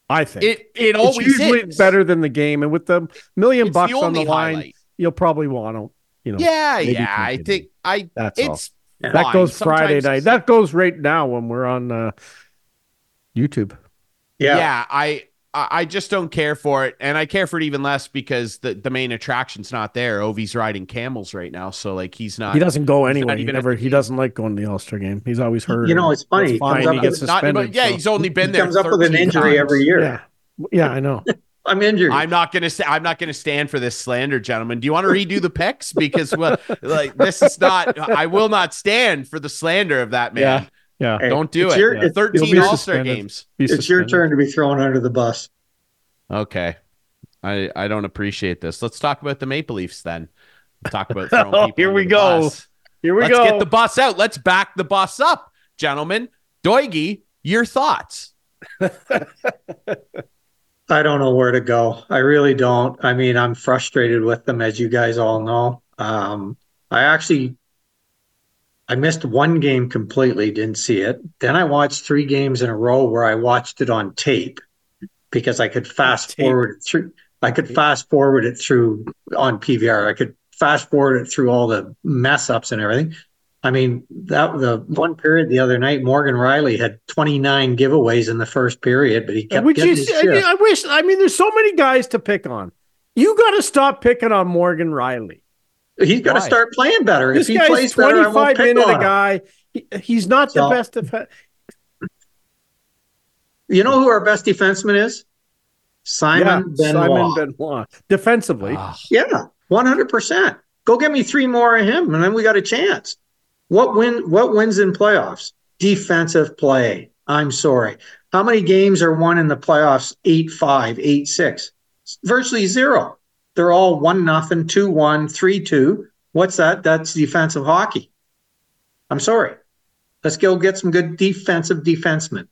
I think it. It it's always usually is. better than the game, and with the million It's bucks the on the line, highlight. you'll probably want to. You know, Yeah, maybe yeah. I think I. that's. It's Yeah. That fine. goes Friday Sometimes night. That goes right now when we're on uh, YouTube. Yeah. yeah. I I I just don't care for it, and I care for it even less because the the main attraction's not there. Ovi's riding camels right now, so like he's not. He doesn't go anywhere. He never. He doesn't like going to the All Star game. He's always hurt. You know, it's funny. It's He fine. up He gets suspended. but yeah, so- he's only been He there. comes up with an injury times. every year. Yeah, yeah, I know. [laughs] I'm injured. I'm not gonna say I'm not gonna stand for this slander, gentlemen. Do you want to redo the picks? Because well, like this is not. I will not stand for the slander of that man. Yeah, yeah. Hey, Don't do it. your- Yeah. it's- You'll Thirteen All Star games. It's your turn to be thrown under the bus. Okay. I, I don't appreciate this. Let's talk about the Maple Leafs then. Talk about [laughs] throwing Oh, people here under we the go. bus. Here we Let's go. get the bus out. Let's back the bus up, gentlemen. Doigy, your thoughts? [laughs] I don't know where to go. I really don't. I mean, I'm frustrated with them, as you guys all know. Um, I actually, I missed one game completely, didn't see it. Then I watched three games in a row where I watched it on tape because I could fast Tape. forward it through. I could fast forward it through on PVR. I could fast forward it through all the mess ups and everything. I mean, that the one period the other night, Morgan Rielly had 29 giveaways in the first period, but he kept Would getting you his see- I, mean. I wish. I mean, there's so many guys to pick on. You got to stop picking on Morgan Rielly. He's got to start playing better. This if he guy's plays better, I won't 25 pick minute a guy. He, he's not the best. Def- You know who our best defenseman is? Simon yeah, Benoit. Simon Benoit. Defensively, Ah, Yeah, one hundred percent. Go get me three more of him, and then we got a chance. What win? What wins in playoffs? Defensive play. I'm sorry. How many games are won in the playoffs? Eight five, eight six. Virtually zero. They're all one nothing, two one, three two. What's that? That's defensive hockey. I'm sorry. Let's go get some good defensive defensemen.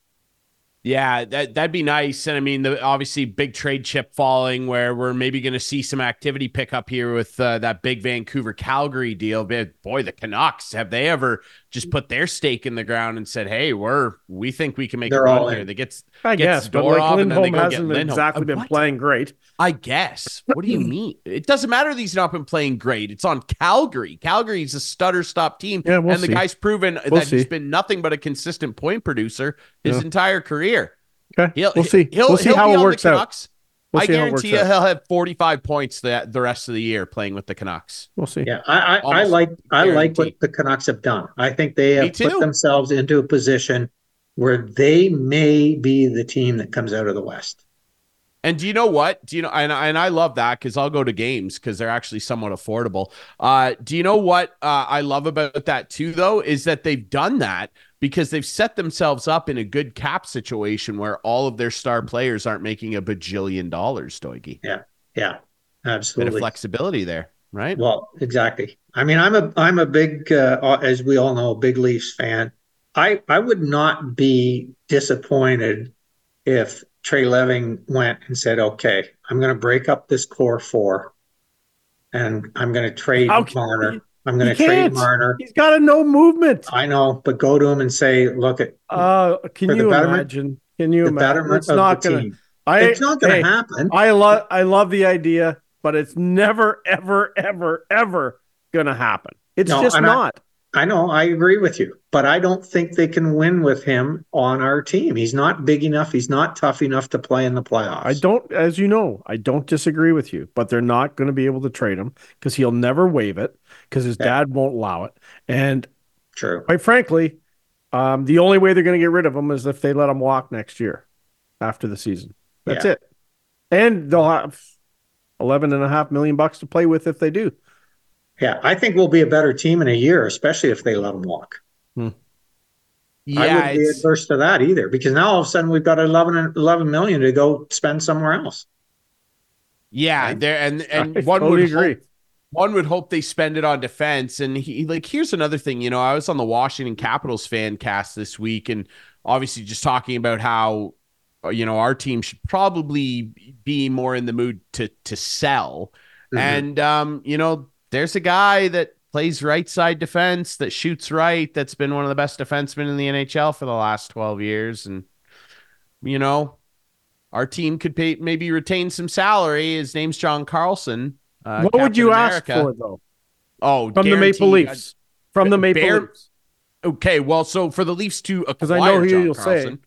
Yeah, that that'd be nice. And I mean, the obviously big trade chip falling, where we're maybe going to see some activity pick up here with uh, that big Vancouver Calgary deal. But boy, the Canucks have they ever just put their stake in the ground and said, "Hey, we're we think we can make They're a all run here." in. They get, I gets guess, but like Zadorov, and then they Lindholm go hasn't been Lindholm. exactly been what? playing great. I guess. What do you [laughs] mean? It doesn't matter that he's not been playing great. It's on Calgary. Calgary's a stutter stop team. Yeah, we'll and the see. guy's proven We'll that he's been nothing but a consistent point producer his Yeah. entire career. Okay, He'll, we'll see. He'll, we'll see he'll how be it on the works out. Canucks. We'll I see how it works guarantee you he'll have 45 points the, the rest of the year playing with the Canucks. We'll see. Yeah, I, I, I Almost like I like what the Canucks have done. I think they have put themselves into a position where they may be the team that comes out of the West. And do you know what? Do you know? And, and I love that because I'll go to games because they're actually somewhat affordable. Uh, do you know what uh, I love about that too, though, is that they've done that because they've set themselves up in a good cap situation where all of their star players aren't making a bajillion dollars, Stoigy. Yeah, yeah, absolutely. Bit of flexibility there, right? Well, exactly. I mean, I'm a I'm a big, uh, as we all know, big Leafs fan. I I would not be disappointed if Treliving went and said, "Okay, I'm going to break up this core four, and I'm going to trade can- Marner. I'm going to trade. Marner." He's got a no movement. I know, but go to him and say, "Look at Uh, can you imagine? Can you the imagine? It's not team." I, It's not going to hey, happen. I love. I love the idea, but it's never, ever, ever, ever gonna happen. It's No, just and I- not. I know, I agree with you, but I don't think they can win with him on our team. He's not big enough. He's not tough enough to play in the playoffs. I don't, as you know, I don't disagree with you, but they're not going to be able to trade him because he'll never waive it because his Yeah. dad won't allow it. And True. quite frankly, um, the only way they're going to get rid of him is if they let him walk next year after the season. That's Yeah. it. And they'll have 11 and a half million bucks to play with if they do. Yeah, I think we'll be a better team in a year, especially if they let him walk. I Yeah, wouldn't be it's, adverse to that either, because now all of a sudden we've got 11, 11 million to go spend somewhere else. yeah, Right? there and and I one totally would agree. hope one would hope they spend it on defense. And he like here's another thing, you know, I was on the Washington Capitals fan cast this week, and obviously just talking about how uh, you know our team should probably be more in the mood to to sell. Mhm. And um, you know, there's a guy that plays right side defense that shoots right. That's been one of the best defensemen in the NHL for the last 12 years, and you know, our team could pay maybe retain some salary. His name's John Carlson. Uh, what would you America. ask for though? Oh, From the Maple Leafs. From the Maple Bear- Leafs. Okay, well, so for the Leafs to acquire I know John you'll say. Carlson,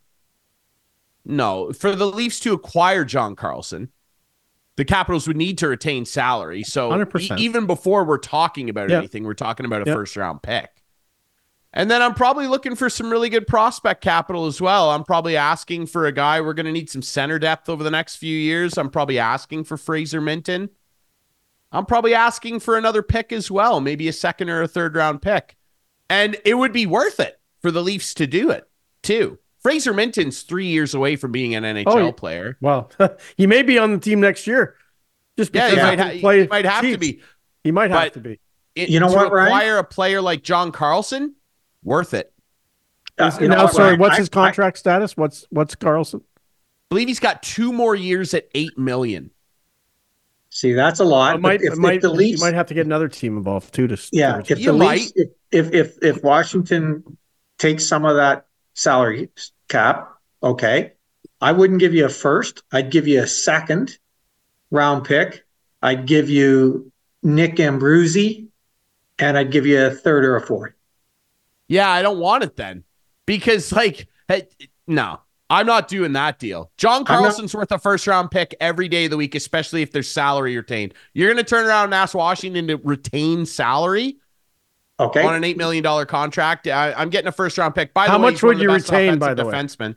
no, for the Leafs to acquire John Carlson, the Capitals would need to retain salary. So 100%. e- even before we're talking about Yep. anything, we're talking about a Yep. first round pick. And then I'm probably looking for some really good prospect capital as well. I'm probably asking for a guy. We're going to need some center depth over the next few years. I'm probably asking for Fraser Minten. I'm probably asking for another pick as well, maybe a second or a third round pick. And it would be worth it for the Leafs to do it too. Fraser Minten's three years away from being an NHL Oh, player. Well, [laughs] he may be on the team next year. Just Yeah, because he he might, ha- play he might have to be. He might have but- to be. It- You know to what, Ryan? acquire a player like John Carlson, worth it. Uh, Is- you know now, what, sorry, Ryan? what's I- his contract status? What's what's Carlson? I believe he's got two more years at eight million. See, that's a lot. It might, if, it might, if the Leafs, you might have to get another team involved too. To yeah, to- if the Leafs, might. if, if if if Washington takes some of that salary cap, okay, I wouldn't give you a first. I'd give you a second round pick. I'd give you Nick Abruzzese, and I'd give you a third or a fourth. Yeah, I don't want it then because, like, hey, no, I'm not doing that deal. John not- Carlson's worth a first round pick every day of the week, especially if there's salary retained. You're going to turn around and ask Washington to retain salary Okay, on an $8 million contract. I, I'm getting a first round pick. By the How way, much would you retain, by offensive the way? defensemen.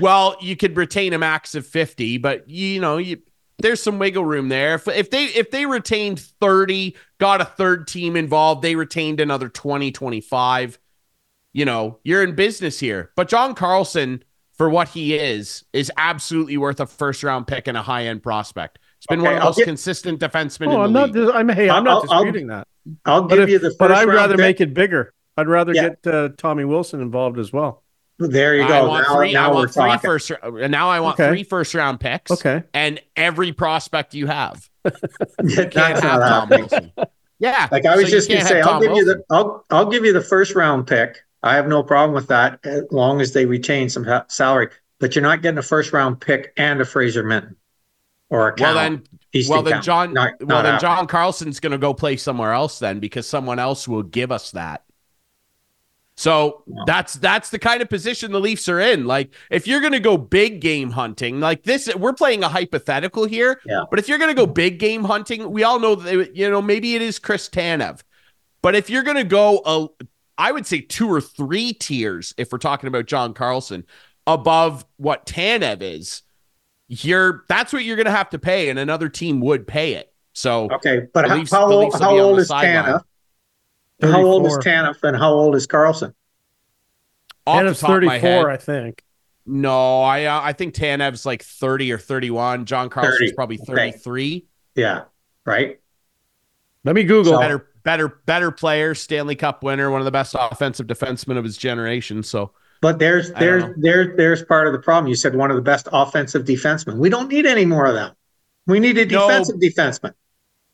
Well, you could retain a max of 50, but you know, you there's some wiggle room there. If, if they if they retained 30, got a third team involved, they retained another 20, 25. You know, you're in business here. But John Carlson, for what he is, is absolutely worth a first round pick and a high end prospect. He's been Okay, one of the most get- consistent defensemen Oh, in I'm the not. dis- I'm hey, I'm not I'll- I'll- disputing that. I'll But, give if- you the first but I'd round rather pick. make it bigger. I'd rather Yeah. get uh, Tommy Wilson involved as well. There you I go. want now three. now I we're want three talking. first. And now I want Okay. three first round picks. Okay. And every prospect you have. [laughs] That's Can't have Tom. Wilson. Yeah. Like I was so just gonna say, I'll Tom give you the I'll I'll give you the first round pick. I have no problem with that as long as they retain some ha- salary. But you're not getting a first round pick and a Fraser Minten or a Well then, Easton well then. John. Not- well not then, happening. John Carlson's going to go play somewhere else then because someone else will give us that. So Wow. that's that's the kind of position the Leafs are in. Like if you're going to go big game hunting, like this, we're playing a hypothetical here. Yeah. But if you're going to go big game hunting, we all know that you know maybe it is Chris Tanev. But if you're going to go, a, I would say two or three tiers if we're talking about John Carlson above what Tanev is. You're that's what you're going to have to pay, and another team would pay it. So Okay, but how, Leafs- how old how old is sideline. Tanev? How old is 34. Tanev and how old is Carlson? off the Tanev's top 34, head, I think. no, I uh, I think Tanev's like 30 or 31. John Carlson's 30, probably okay. 33. Yeah, right. Let me Google. So- Better, better, better player, Stanley Cup winner, one of the best offensive defensemen of his generation. So But there's there's know. there's there's part of the problem. You said one of the best offensive defensemen. We don't need any more of them. We need a No. defensive defenseman.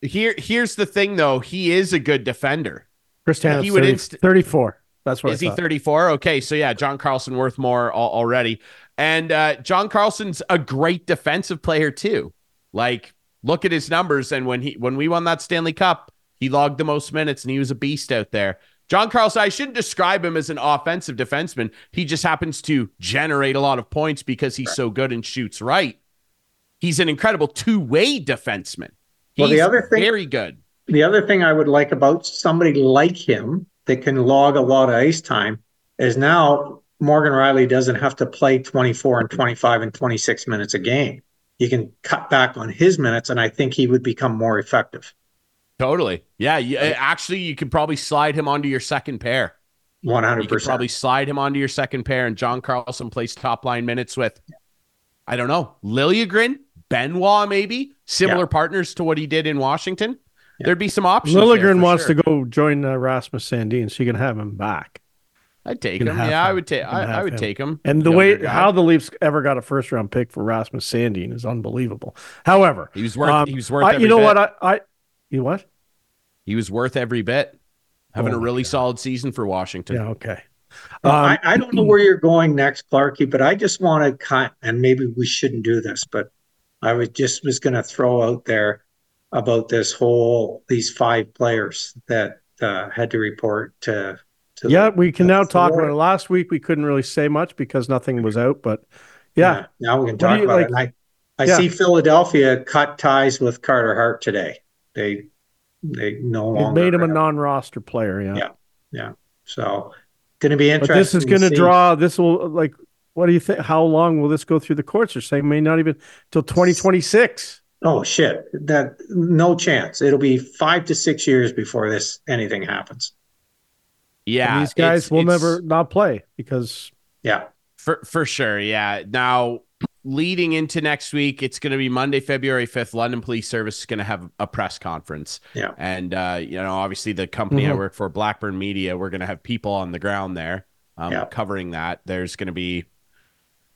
here, here's the thing, though. He is a good defender. Chris Tanev's he would 30 inst- 34. That's what Is I he 34? Okay, so yeah, John Carlson worth more al- already. And uh, John Carlson's a great defensive player too. Like, look at his numbers. And when he when we won that Stanley Cup, he logged the most minutes and he was a beast out there. John Carlson, I shouldn't describe him as an offensive defenseman. He just happens to generate a lot of points because he's so good and shoots right. He's an incredible two-way defenseman. He's Well, the other thing- very good. The other thing I would like about somebody like him that can log a lot of ice time is now Morgan Rielly doesn't have to play 24 and 25 and 26 minutes a game. You can cut back on his minutes, and I think he would become more effective. Totally. Yeah. You, actually, you could probably slide him onto your second pair. You could 100%. probably slide him onto your second pair, and John Carlson plays top line minutes with, I don't know, Liljegren, Benoit, maybe similar Yeah. partners to what he did in Washington. Yeah. There'd be some options. there Liljegren wants sure. to go join uh, Rasmus Sandin, so you can have him back. I'd take him. can have Yeah, I would take. I, I would him. take him. And the way guy. how the Leafs ever got a first round pick for Rasmus Sandin is unbelievable. However, he was worth. um, he was worth. I, every you know bit. what? I, I you what? He was worth every bit. Having Oh a really God. solid season for Washington. Yeah, okay. Um, I, I don't know where you're going next, Clarky, but I just want to cut, and maybe we shouldn't do this, but I was just was going to throw out there about this whole these five players that uh, had to report to. to yeah, the- we can now the talk about it. Last week we couldn't really say much because nothing was out, but yeah, Now we can What do talk you about like- it. I, I Yeah. see Philadelphia cut ties with Carter Hart today. They they no it longer made him a non-roster player. Yeah, Yeah. so going to be but interesting. this is going to see. draw. This will like. What do you think? How long will this go through the courts? They're saying may not even till 2026. Oh shit! That no chance. It'll be five to six years before this anything happens. Yeah, and these guys it's- will it's- never not play because Yeah. For for sure, yeah. Now, leading into next week, it's going to be Monday, February fifth. London Police Service is going to have a press conference. Yeah. and uh, you know, obviously, the company I Mhm. work for, Blackburn Media, we're going to have people on the ground there, um, Yeah. covering that. There's going to be,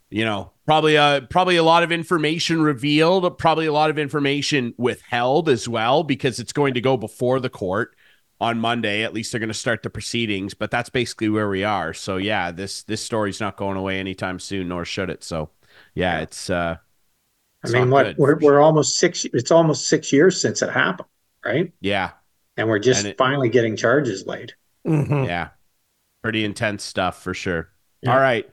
you know, probably a probably a lot of information revealed, probably a lot of information withheld as well, because it's going to go before the court on Monday. At least they're going to start the proceedings, but that's basically where we are. So yeah, this this story's not going away anytime soon, nor should it. So yeah, Yeah. it's uh I mean, what good, we're sure. we're almost six. It's almost six years since it happened, right? yeah, And we're just And it- finally getting charges laid. Mhm. yeah. Pretty intense stuff for sure. Yeah. All right.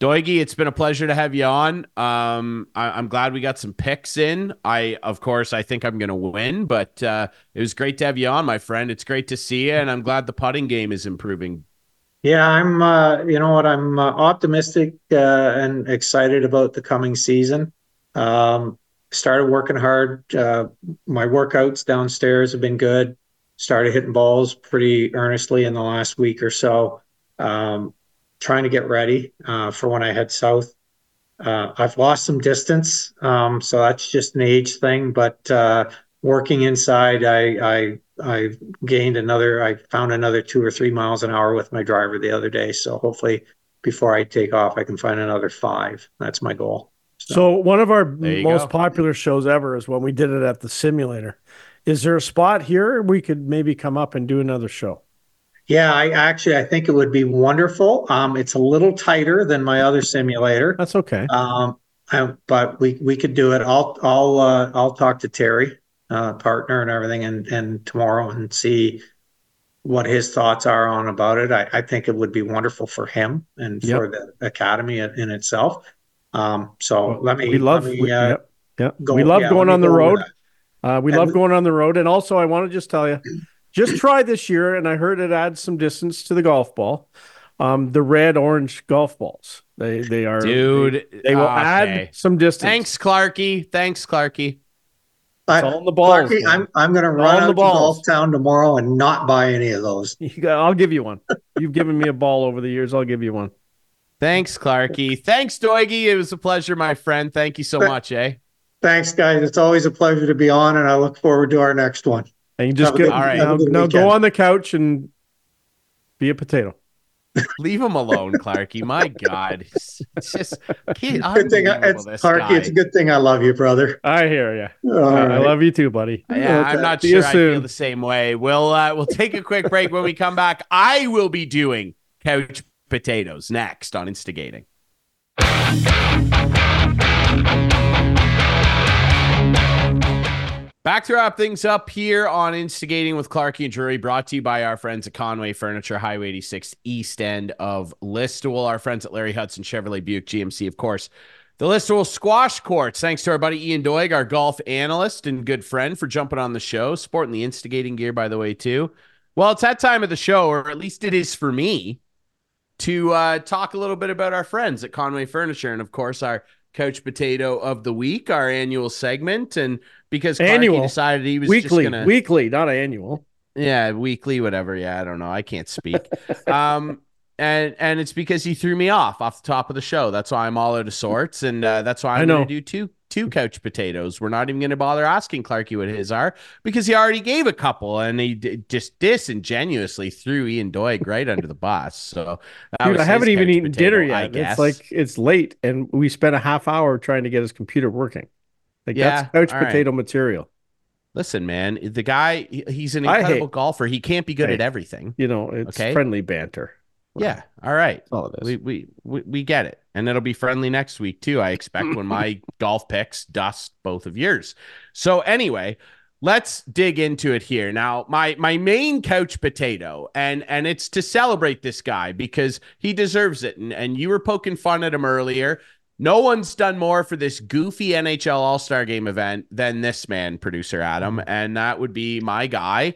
Doigy, it's been a pleasure to have you on. Um, I, am glad we got some picks in. I, of course, I think I'm going to win, but uh, it was great to have you on, my friend. It's great to see you, and I'm glad the putting game is improving. Yeah, I'm. Uh, you know what? I'm uh, optimistic uh, and excited about the coming season. Um, started working hard. Uh, my workouts downstairs have been good. Started hitting balls pretty earnestly in the last week or so. Um, trying to get ready uh, for when I head south. Uh, I've lost some distance, um, so that's just an age thing. But working inside, I, I I gained another. I found another two or three miles an hour with my driver the other day. So hopefully, before I take off, I can find another five. That's my goal. So one of our most go. popular shows ever is when we did it at the simulator. Is there a spot here we could maybe come up and do another show? Yeah, I actually I think it would be wonderful. Um, it's a little tighter than my other simulator. That's okay. Um, I, but we we could do it. I'll I'll uh, I'll talk to Terry, partner and everything, and and tomorrow and see what his thoughts are on about it. I, I think it would be wonderful for him and Yep. for the academy in, in itself. Um, so let me we love let me, we, uh, yep, yep. go- we love yeah, going on the go road. Uh, we And love going on the road. And also, I want to just tell you, just [clears throat] try this year, and I heard it adds some distance to the golf ball. Um, the red orange golf balls. They they are Dude, They, they will okay. add some distance. Thanks, Clarky. Thanks, Clarky. I- It's all in the balls. Clarky. I'm I'm going to run out the to balls. Golf Town tomorrow and not buy any of those. [laughs] You got- I'll give you one. You've given me a ball over the years. I'll give you one. Thanks, Clarky. Thanks, Doigy. It was a pleasure, my friend. Thank you so Th- much, eh? Thanks, guys. It's always a pleasure to be on, and I look forward to our next one. And you just Have a go, good- All right. now, have a good now go on the couch and be a potato. Leave him alone, Clarky. My God. It's it's just kid, Good thing, I- it's Clarky. guy. It's a good thing I love you, brother. I hear you. All I love you too, buddy. Yeah, I'm not See you sure I feel the same way. We'll uh, we'll take a quick break. When we come back, I will be doing couch potatoes next on instigating. Back to wrap things up here on Instigating with Clarky and Drury, brought to you by our friends at Conway Furniture, Highway 86, east end of Listowel. Our friends at Larry Hudson Chevrolet Buick GMC, of course. The Listowel Squash Courts. Thanks to our buddy Ian Doig, our golf analyst and good friend, for jumping on the show, sporting the instigating gear, by the way, too. Well, it's that time of the show, or at least it is for me, to uh, talk a little bit about our friends at Conway Furniture, and of course, our Coach Potato of the Week, our annual segment, and because Annual. decided he was Weekly, gonna, weekly, not annual. yeah, weekly, whatever. Yeah, I don't know. I can't speak. [laughs] um, and and it's because he threw me off off the top of the show. That's why I'm all out of sorts, and uh, that's why I'm going to do two two couch potatoes. We're not even going to bother asking Clarky what his are because he already gave a couple, and he d- just disingenuously threw Ian Doig right under the bus. So Dude, I haven't even eaten potato, dinner I yet. guess. It's like it's late, and we spent a half hour trying to get his computer working. Like Yeah, that's couch all right. potato material. listen, man, the guy he's an incredible golfer. He can't be good at everything. You know, it's Okay. friendly banter. Yeah. All right. All it is. We, we we we get it, and it'll be friendly next week too. I expect when my [laughs] golf picks dust both of yours. So anyway, let's dig into it here now. My my main couch potato, and and it's to celebrate this guy because he deserves it. And and you were poking fun at him earlier. No one's done more for this goofy NHL All Star Game event than this man, producer Adam, and that would be my guy,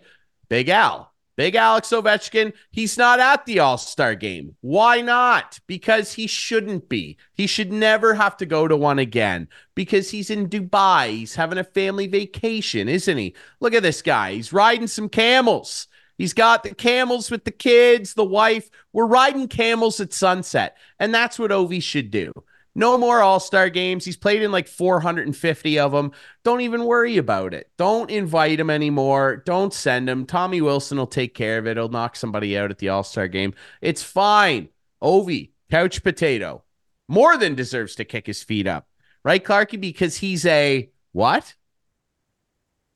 Big Al. Big Alex Ovechkin, he's not at the All Star game. Why not? Because he shouldn't be. He should never have to go to one again because he's in Dubai. He's having a family vacation, isn't he? Look at this guy. He's riding some camels. He's got the camels with the kids, the wife. We're riding camels at sunset. And that's what Ovi should do. No more All Star games. He's played in like 450 of them. Don't even worry about it. Don't invite him anymore. Don't send him. Tommy Wilson will take care of it. He'll knock somebody out at the All Star game. It's fine. Ovi, couch potato, more than deserves to kick his feet up. Right, Clarky? Because he's a what?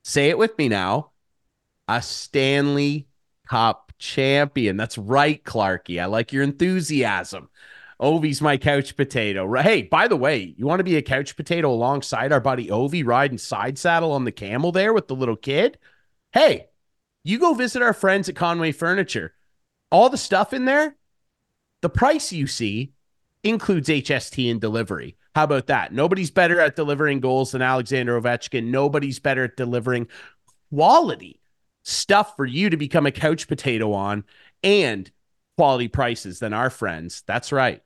Say it with me now. A Stanley Cup champion. That's right, Clarky. I like your enthusiasm. Ovi's my couch potato. Hey, by the way, you want to be a couch potato alongside our buddy Ovi riding side saddle on the camel there with the little kid? Hey, you go visit our friends at Conway Furniture. All the stuff in there, the price you see includes HST and delivery. How about that? Nobody's better at delivering goals than Alexander Ovechkin. Nobody's better at delivering quality stuff for you to become a couch potato on and quality prices than our friends. That's right.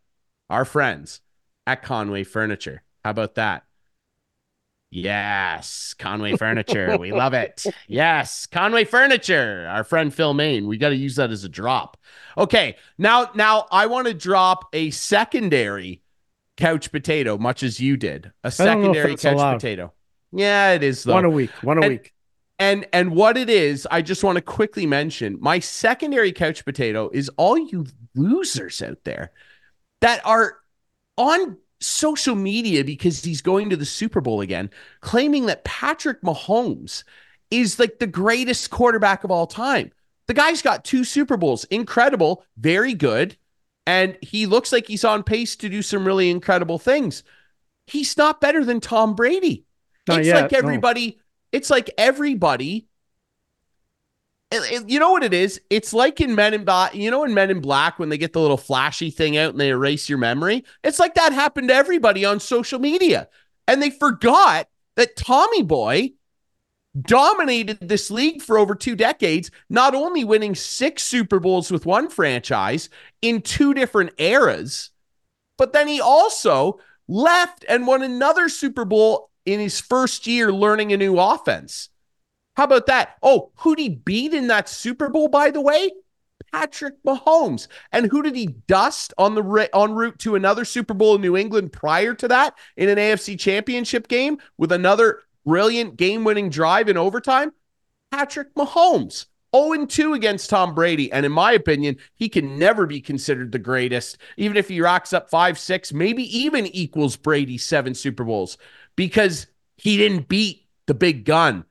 Our friends at Conway Furniture. How about that? Yes, Conway Furniture. we love it. Yes, Conway Furniture. Our friend Phil Main. We got to use that as a drop. Okay, now now I want to drop a secondary couch potato, much as you did. A I don't know if secondary couch allowed. potato. Yeah, it is though. One a week. One a And- week. And and what it is, I just want to quickly mention my secondary couch potato is all you losers out there that are on social media because he's going to the Super Bowl again, claiming that Patrick Mahomes is like the greatest quarterback of all time. The guy's got two Super Bowls, incredible, very good, and he looks like he's on pace to do some really incredible things. He's not better than Tom Brady. Not it's yet, like no. It's like everybody. you know what it is? It's like in Men in Black. You know in Men in Black when they get the little flashy thing out and they erase your memory. It's like that happened to everybody on social media, and they forgot that Tommy Boy dominated this league for over two decades, not only winning six Super Bowls with one franchise in two different eras, but then he also left and won another Super Bowl in his first year learning a new offense. How about that? Oh, who'd he beat in that Super Bowl, by the way? Patrick Mahomes. And who did he dust on the en route to another Super Bowl in New England prior to that in an AFC championship game with another brilliant game-winning drive in overtime? Patrick Mahomes. 0 2 against Tom Brady. And in my opinion, he can never be considered the greatest, even if he racks up five, six, maybe even equals Brady's seven Super Bowls, because he didn't beat the big gun.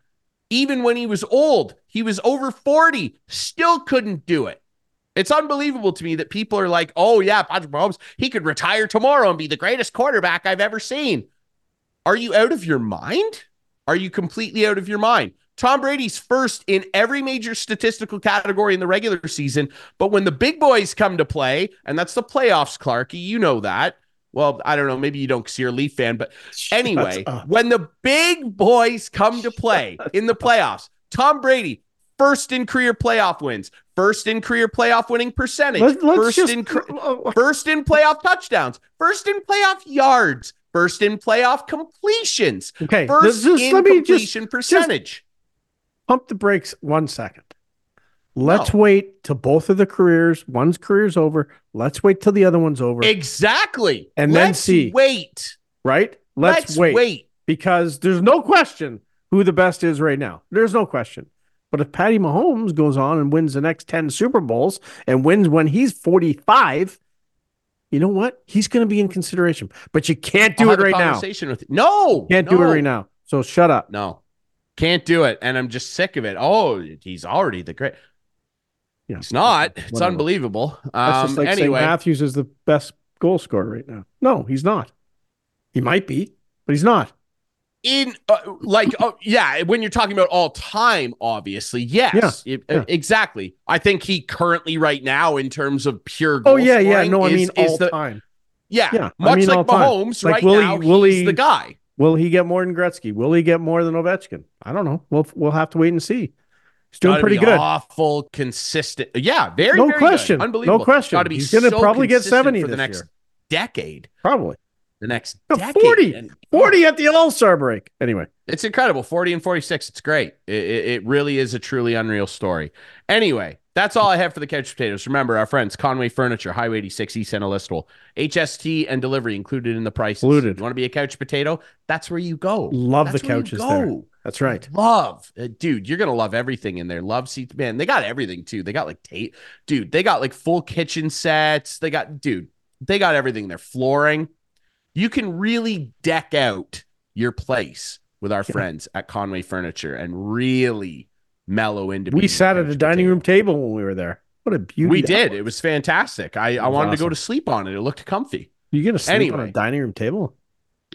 Even when he was old, he was over 40, still couldn't do it. It's unbelievable to me that people are like, oh, yeah, Patrick Mahomes, he could retire tomorrow and be the greatest quarterback I've ever seen. Are you out of your mind? Are you completely out of your mind? Tom Brady's first in every major statistical category in the regular season, but when the big boys come to play, and that's the playoffs, Clarky, you know that. Well, I don't know, maybe you don't because you're a Leaf fan, but [laughs] anyway, when the big boys come to play in the playoffs, Tom Brady, first in career playoff wins, first in career playoff winning percentage, Let, first just in first in playoff touchdowns, first in playoff yards, first in playoff completions, okay. first Just, in let me just completion percentage. pump the brakes one second. Let's No. wait till both of the careers. One's career's over. Let's wait till the other one's over. Exactly. And then Let's see. Wait. right? Let's, Let's, wait. wait. because there's no question who the best is right now. There's no question. But if Patty Mahomes goes on and wins the next 10 Super Bowls and wins when he's 45, you know what? He's going to be in consideration. But you can't do I'll it right now. conversation With no, Can't do it right now. So shut up. No, can't do it. And I'm just sick of it. Oh, he's already the great. Yeah, He's not. It's whatever. unbelievable. Um, like anyway, Matthews is the best goal scorer right now. No, he's not. He might be, but he's not. in uh, like oh yeah when you're talking about all time obviously yes It- uh, yeah. exactly i think he currently right now in terms of pure goal Oh yeah, yeah. scoring No, I is- mean is all the, time. yeah, Yeah, I much mean all like time. Mahomes Like, right will he- now will he's he- the guy Will he get more than Gretzky? Will he get more than Ovechkin? I don't know. We'll we'll have to wait and see. He's doing pretty good. awful consistent yeah very No very question. good. No question. Gotta be He's gonna so probably get 70 for the next year. decade Probably. the next No, decade 40. And- 40 at the All Star break. Anyway, It's incredible. 40 and 46. It's great. It, it, it really is a truly unreal story. Anyway, that's all I have for the couch potatoes. Remember, our friends, Conway Furniture, Highway 86 East of Listowel. HST and delivery included in the price. Included. You want to be a couch potato? That's where you go. love That's the couches go. there. That's right. Love, Uh, dude. You're gonna love everything in there. Love seats, man. They got everything too. They got like tape, dude. They got like full kitchen sets. They got, dude. They got everything. They're flooring. You can really deck out your place with our Yeah. friends at Conway Furniture and really mellow into. We sat at a dining room table when we were there. What a beauty. We did. was. It was fantastic. I, I wanted to go to sleep on it. It looked comfy. You gonna sleep on a dining room table?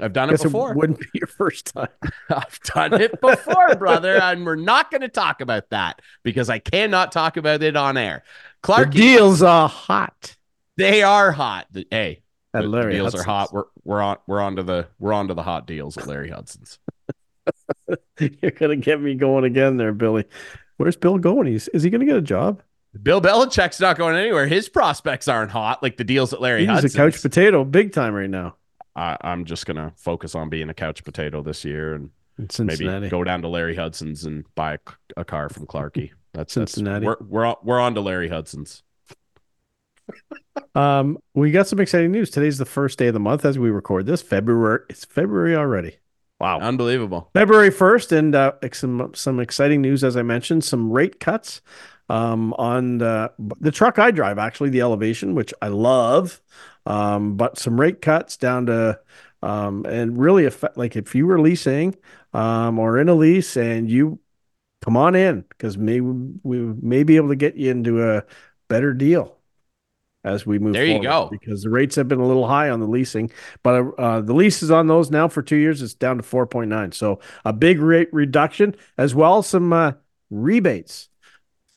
I've done it Guess it before. wouldn't be your first time. [laughs] I've done it before, brother, and we're not going to talk about that because I cannot talk about it on air. The Clark, deals are hot. they are hot. Hey, At Larry deals are hot. We're we're on we're on to the we're on to the hot deals at Larry Hudson's. [laughs] You're gonna get me going again there, Billy. Where's Bill going? He's is he gonna get a job? Bill Belichick's not going anywhere. His prospects aren't hot like the deals at Larry He's a couch potato, big time right now I, I'm just gonna focus on being a couch potato this year and maybe go down to Larry Hudson's and buy a, a car from Clarky. [laughs] That's Cincinnati. That's, we're we're on, we're on to Larry Hudson's. Um, we got some exciting news. Today's the first day of the month as we record this. February. It's February already. Wow. Unbelievable. February 1st, and uh, some some exciting news, as I mentioned, some rate cuts um, on the, the truck I drive, actually, the Elevation, which I love, um, but some rate cuts down to, um, and really, affect, like if you were leasing um, or in a lease and you come on in, because maybe we may be able to get you into a better deal as we move There you go. because the rates have been a little high on the leasing but uh, the lease is on those now for two years it's down to 4.9 so a big rate reduction as well as some uh, rebates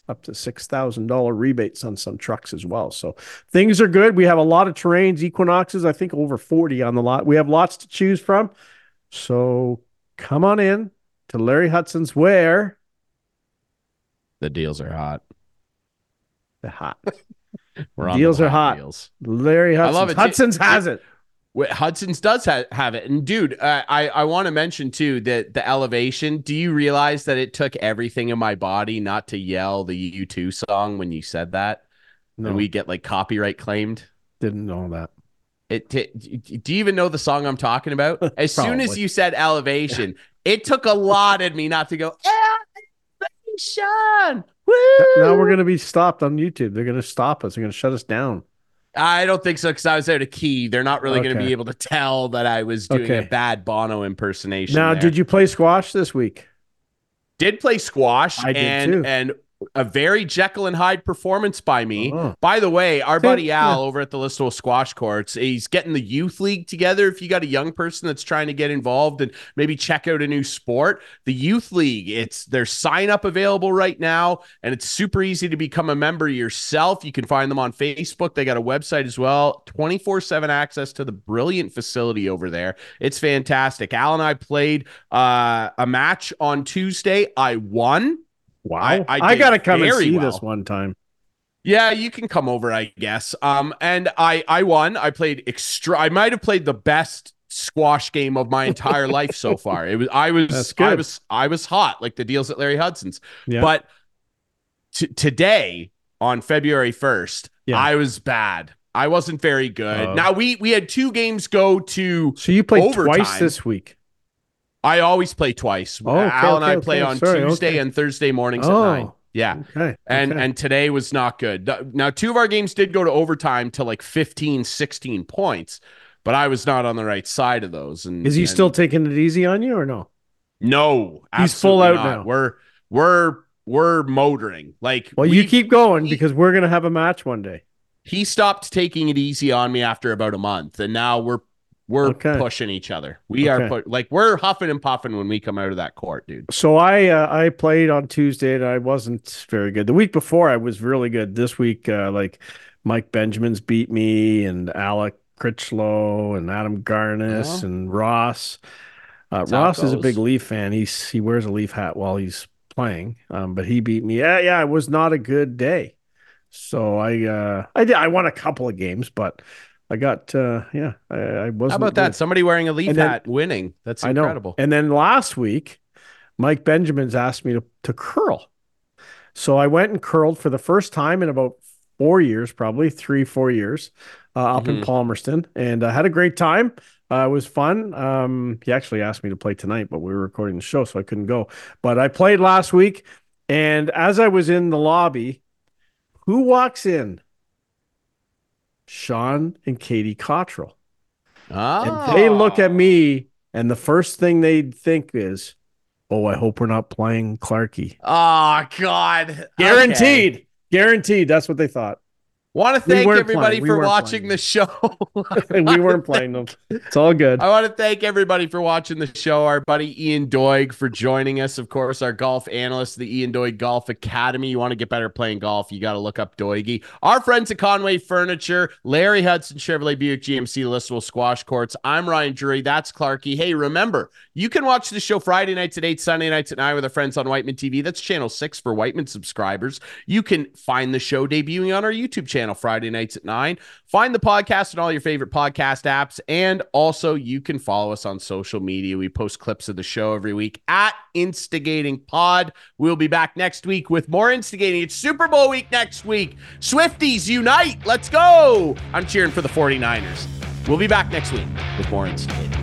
up to $6000 rebates on some trucks as well. So things are good. We have a lot of terrains equinoxes i think over 40 on the lot. We have lots to choose from. So come on in to larry hudson's where The deals are hot. the hot. [laughs] We're on Deals the are hot. Deals. larry hudson's. hudson's has it Hudson's does ha- have it, and dude, uh, I I want to mention too that the elevation. Do you realize that it took everything in my body not to yell the U2 song when you said that, no and we get like copyright claimed? didn't know that It. T- do you even know the song I'm talking about? [laughs] As soon as you said elevation, it took a lot in me not to go elevation. Woo! now we're going to be stopped on youtube they're going to stop us they're going to shut us down I don't think so because I was out of key. They're not really going to be able to tell that I was doing Okay. a bad Bono impersonation. Now, there. did you play squash this week? did play squash I did and too. and a very Jekyll and Hyde performance by me. Oh. By the way, our buddy Al over at the Listowel Squash Courts, he's getting the youth league together. If you got a young person that's trying to get involved and maybe check out a new sport, the youth league, it's there's sign up available right now, and it's super easy to become a member yourself. You can find them on Facebook. They got a website as well, 24/7 access to the brilliant facility over there. It's fantastic. Al and I played uh, a match on Tuesday. I won. Wow. I- I I, got to come and see well. this one time. Yeah, you can come over, I guess. Um, and I I won. I played extra. I might have played the best squash game of my entire [laughs] life so far. It was I was That's I was I was hot like the deals at Larry Hudson's. Yeah. But t- today on February first, Yeah. I was bad. I wasn't very good. Oh. now we we had two games go to. So you played Overtime. twice this week. I always play twice. Oh, okay, Al and I play okay. on Sorry, Tuesday okay. and Thursday mornings Oh. at nine. Yeah. Okay. And okay. and today was not good. Now two of our games did go to overtime to like 15 16 points, but I was not on the right side of those and is he and still taking it easy on you or no? No. He's full out not. now. We're we're we're motoring. Like Well, you keep going he- because we're going to have a match one day. he stopped taking it easy on me after about a month and now we're we're Okay. pushing each other. We are pu- like we're huffing and puffing when we come out of that court, dude. So I uh, I played on Tuesday and I wasn't very good. The week before I was really good. This week, uh, like Mike Benjamin's beat me and Alec Critchlow and Adam Garnis Oh. and Ross. Uh, Ross is a big Leaf fan. He's he wears a Leaf hat while he's playing. Um, but he beat me. Yeah, yeah, it was not a good day. So I uh I did I won a couple of games, but I got uh yeah I, I wasn't. How about that? Somebody wearing a leaf And then- hat winning. That's I incredible. And then last week, Mike Benjamin's asked me to, to curl. So I went and curled for the first time in about four years, probably three, four years, uh, up in Mhm. Palmerston, and I had a great time. Uh, it was fun. Um, he actually asked me to play tonight, but we were recording the show, so I couldn't go. But I played last week, and as I was in the lobby, who walks in? Sean and Katie Cottrell. Oh. And they look at me, and the first thing they think is, "Oh, I hope we're not playing Clarkey." Oh God. Guaranteed, Okay. guaranteed. That's what they thought. Want to thank weren't everybody. We for watching playing. the show. [laughs] we weren't playing them. It's all good. I want to thank everybody for watching the show. Our buddy Ian Doig for joining us. Of course, our golf analyst, the Ian Doig Golf Academy. You want to get better playing golf, you got to look up Doigy. Our friends at Conway Furniture, Larry Hudson, Chevrolet Buick GMC, Listowel Squash Courts. I'm Ryan Drury. That's Clarkey. Hey, remember, you can watch the show Friday nights at 8, Sunday nights at 9 with our friends on Wightman TV. That's channel 6 for Wightman subscribers. You can find the show debuting on our YouTube channel Friday nights at 9. Find the podcast on all your favorite podcast apps. And also, you can follow us on social media. We post clips of the show every week at Instigating Pod. We'll be back next week with more instigating. It's Super Bowl week next week. Swifties unite. Let's go. I'm cheering for the 49ers. We'll be back next week with more instigating.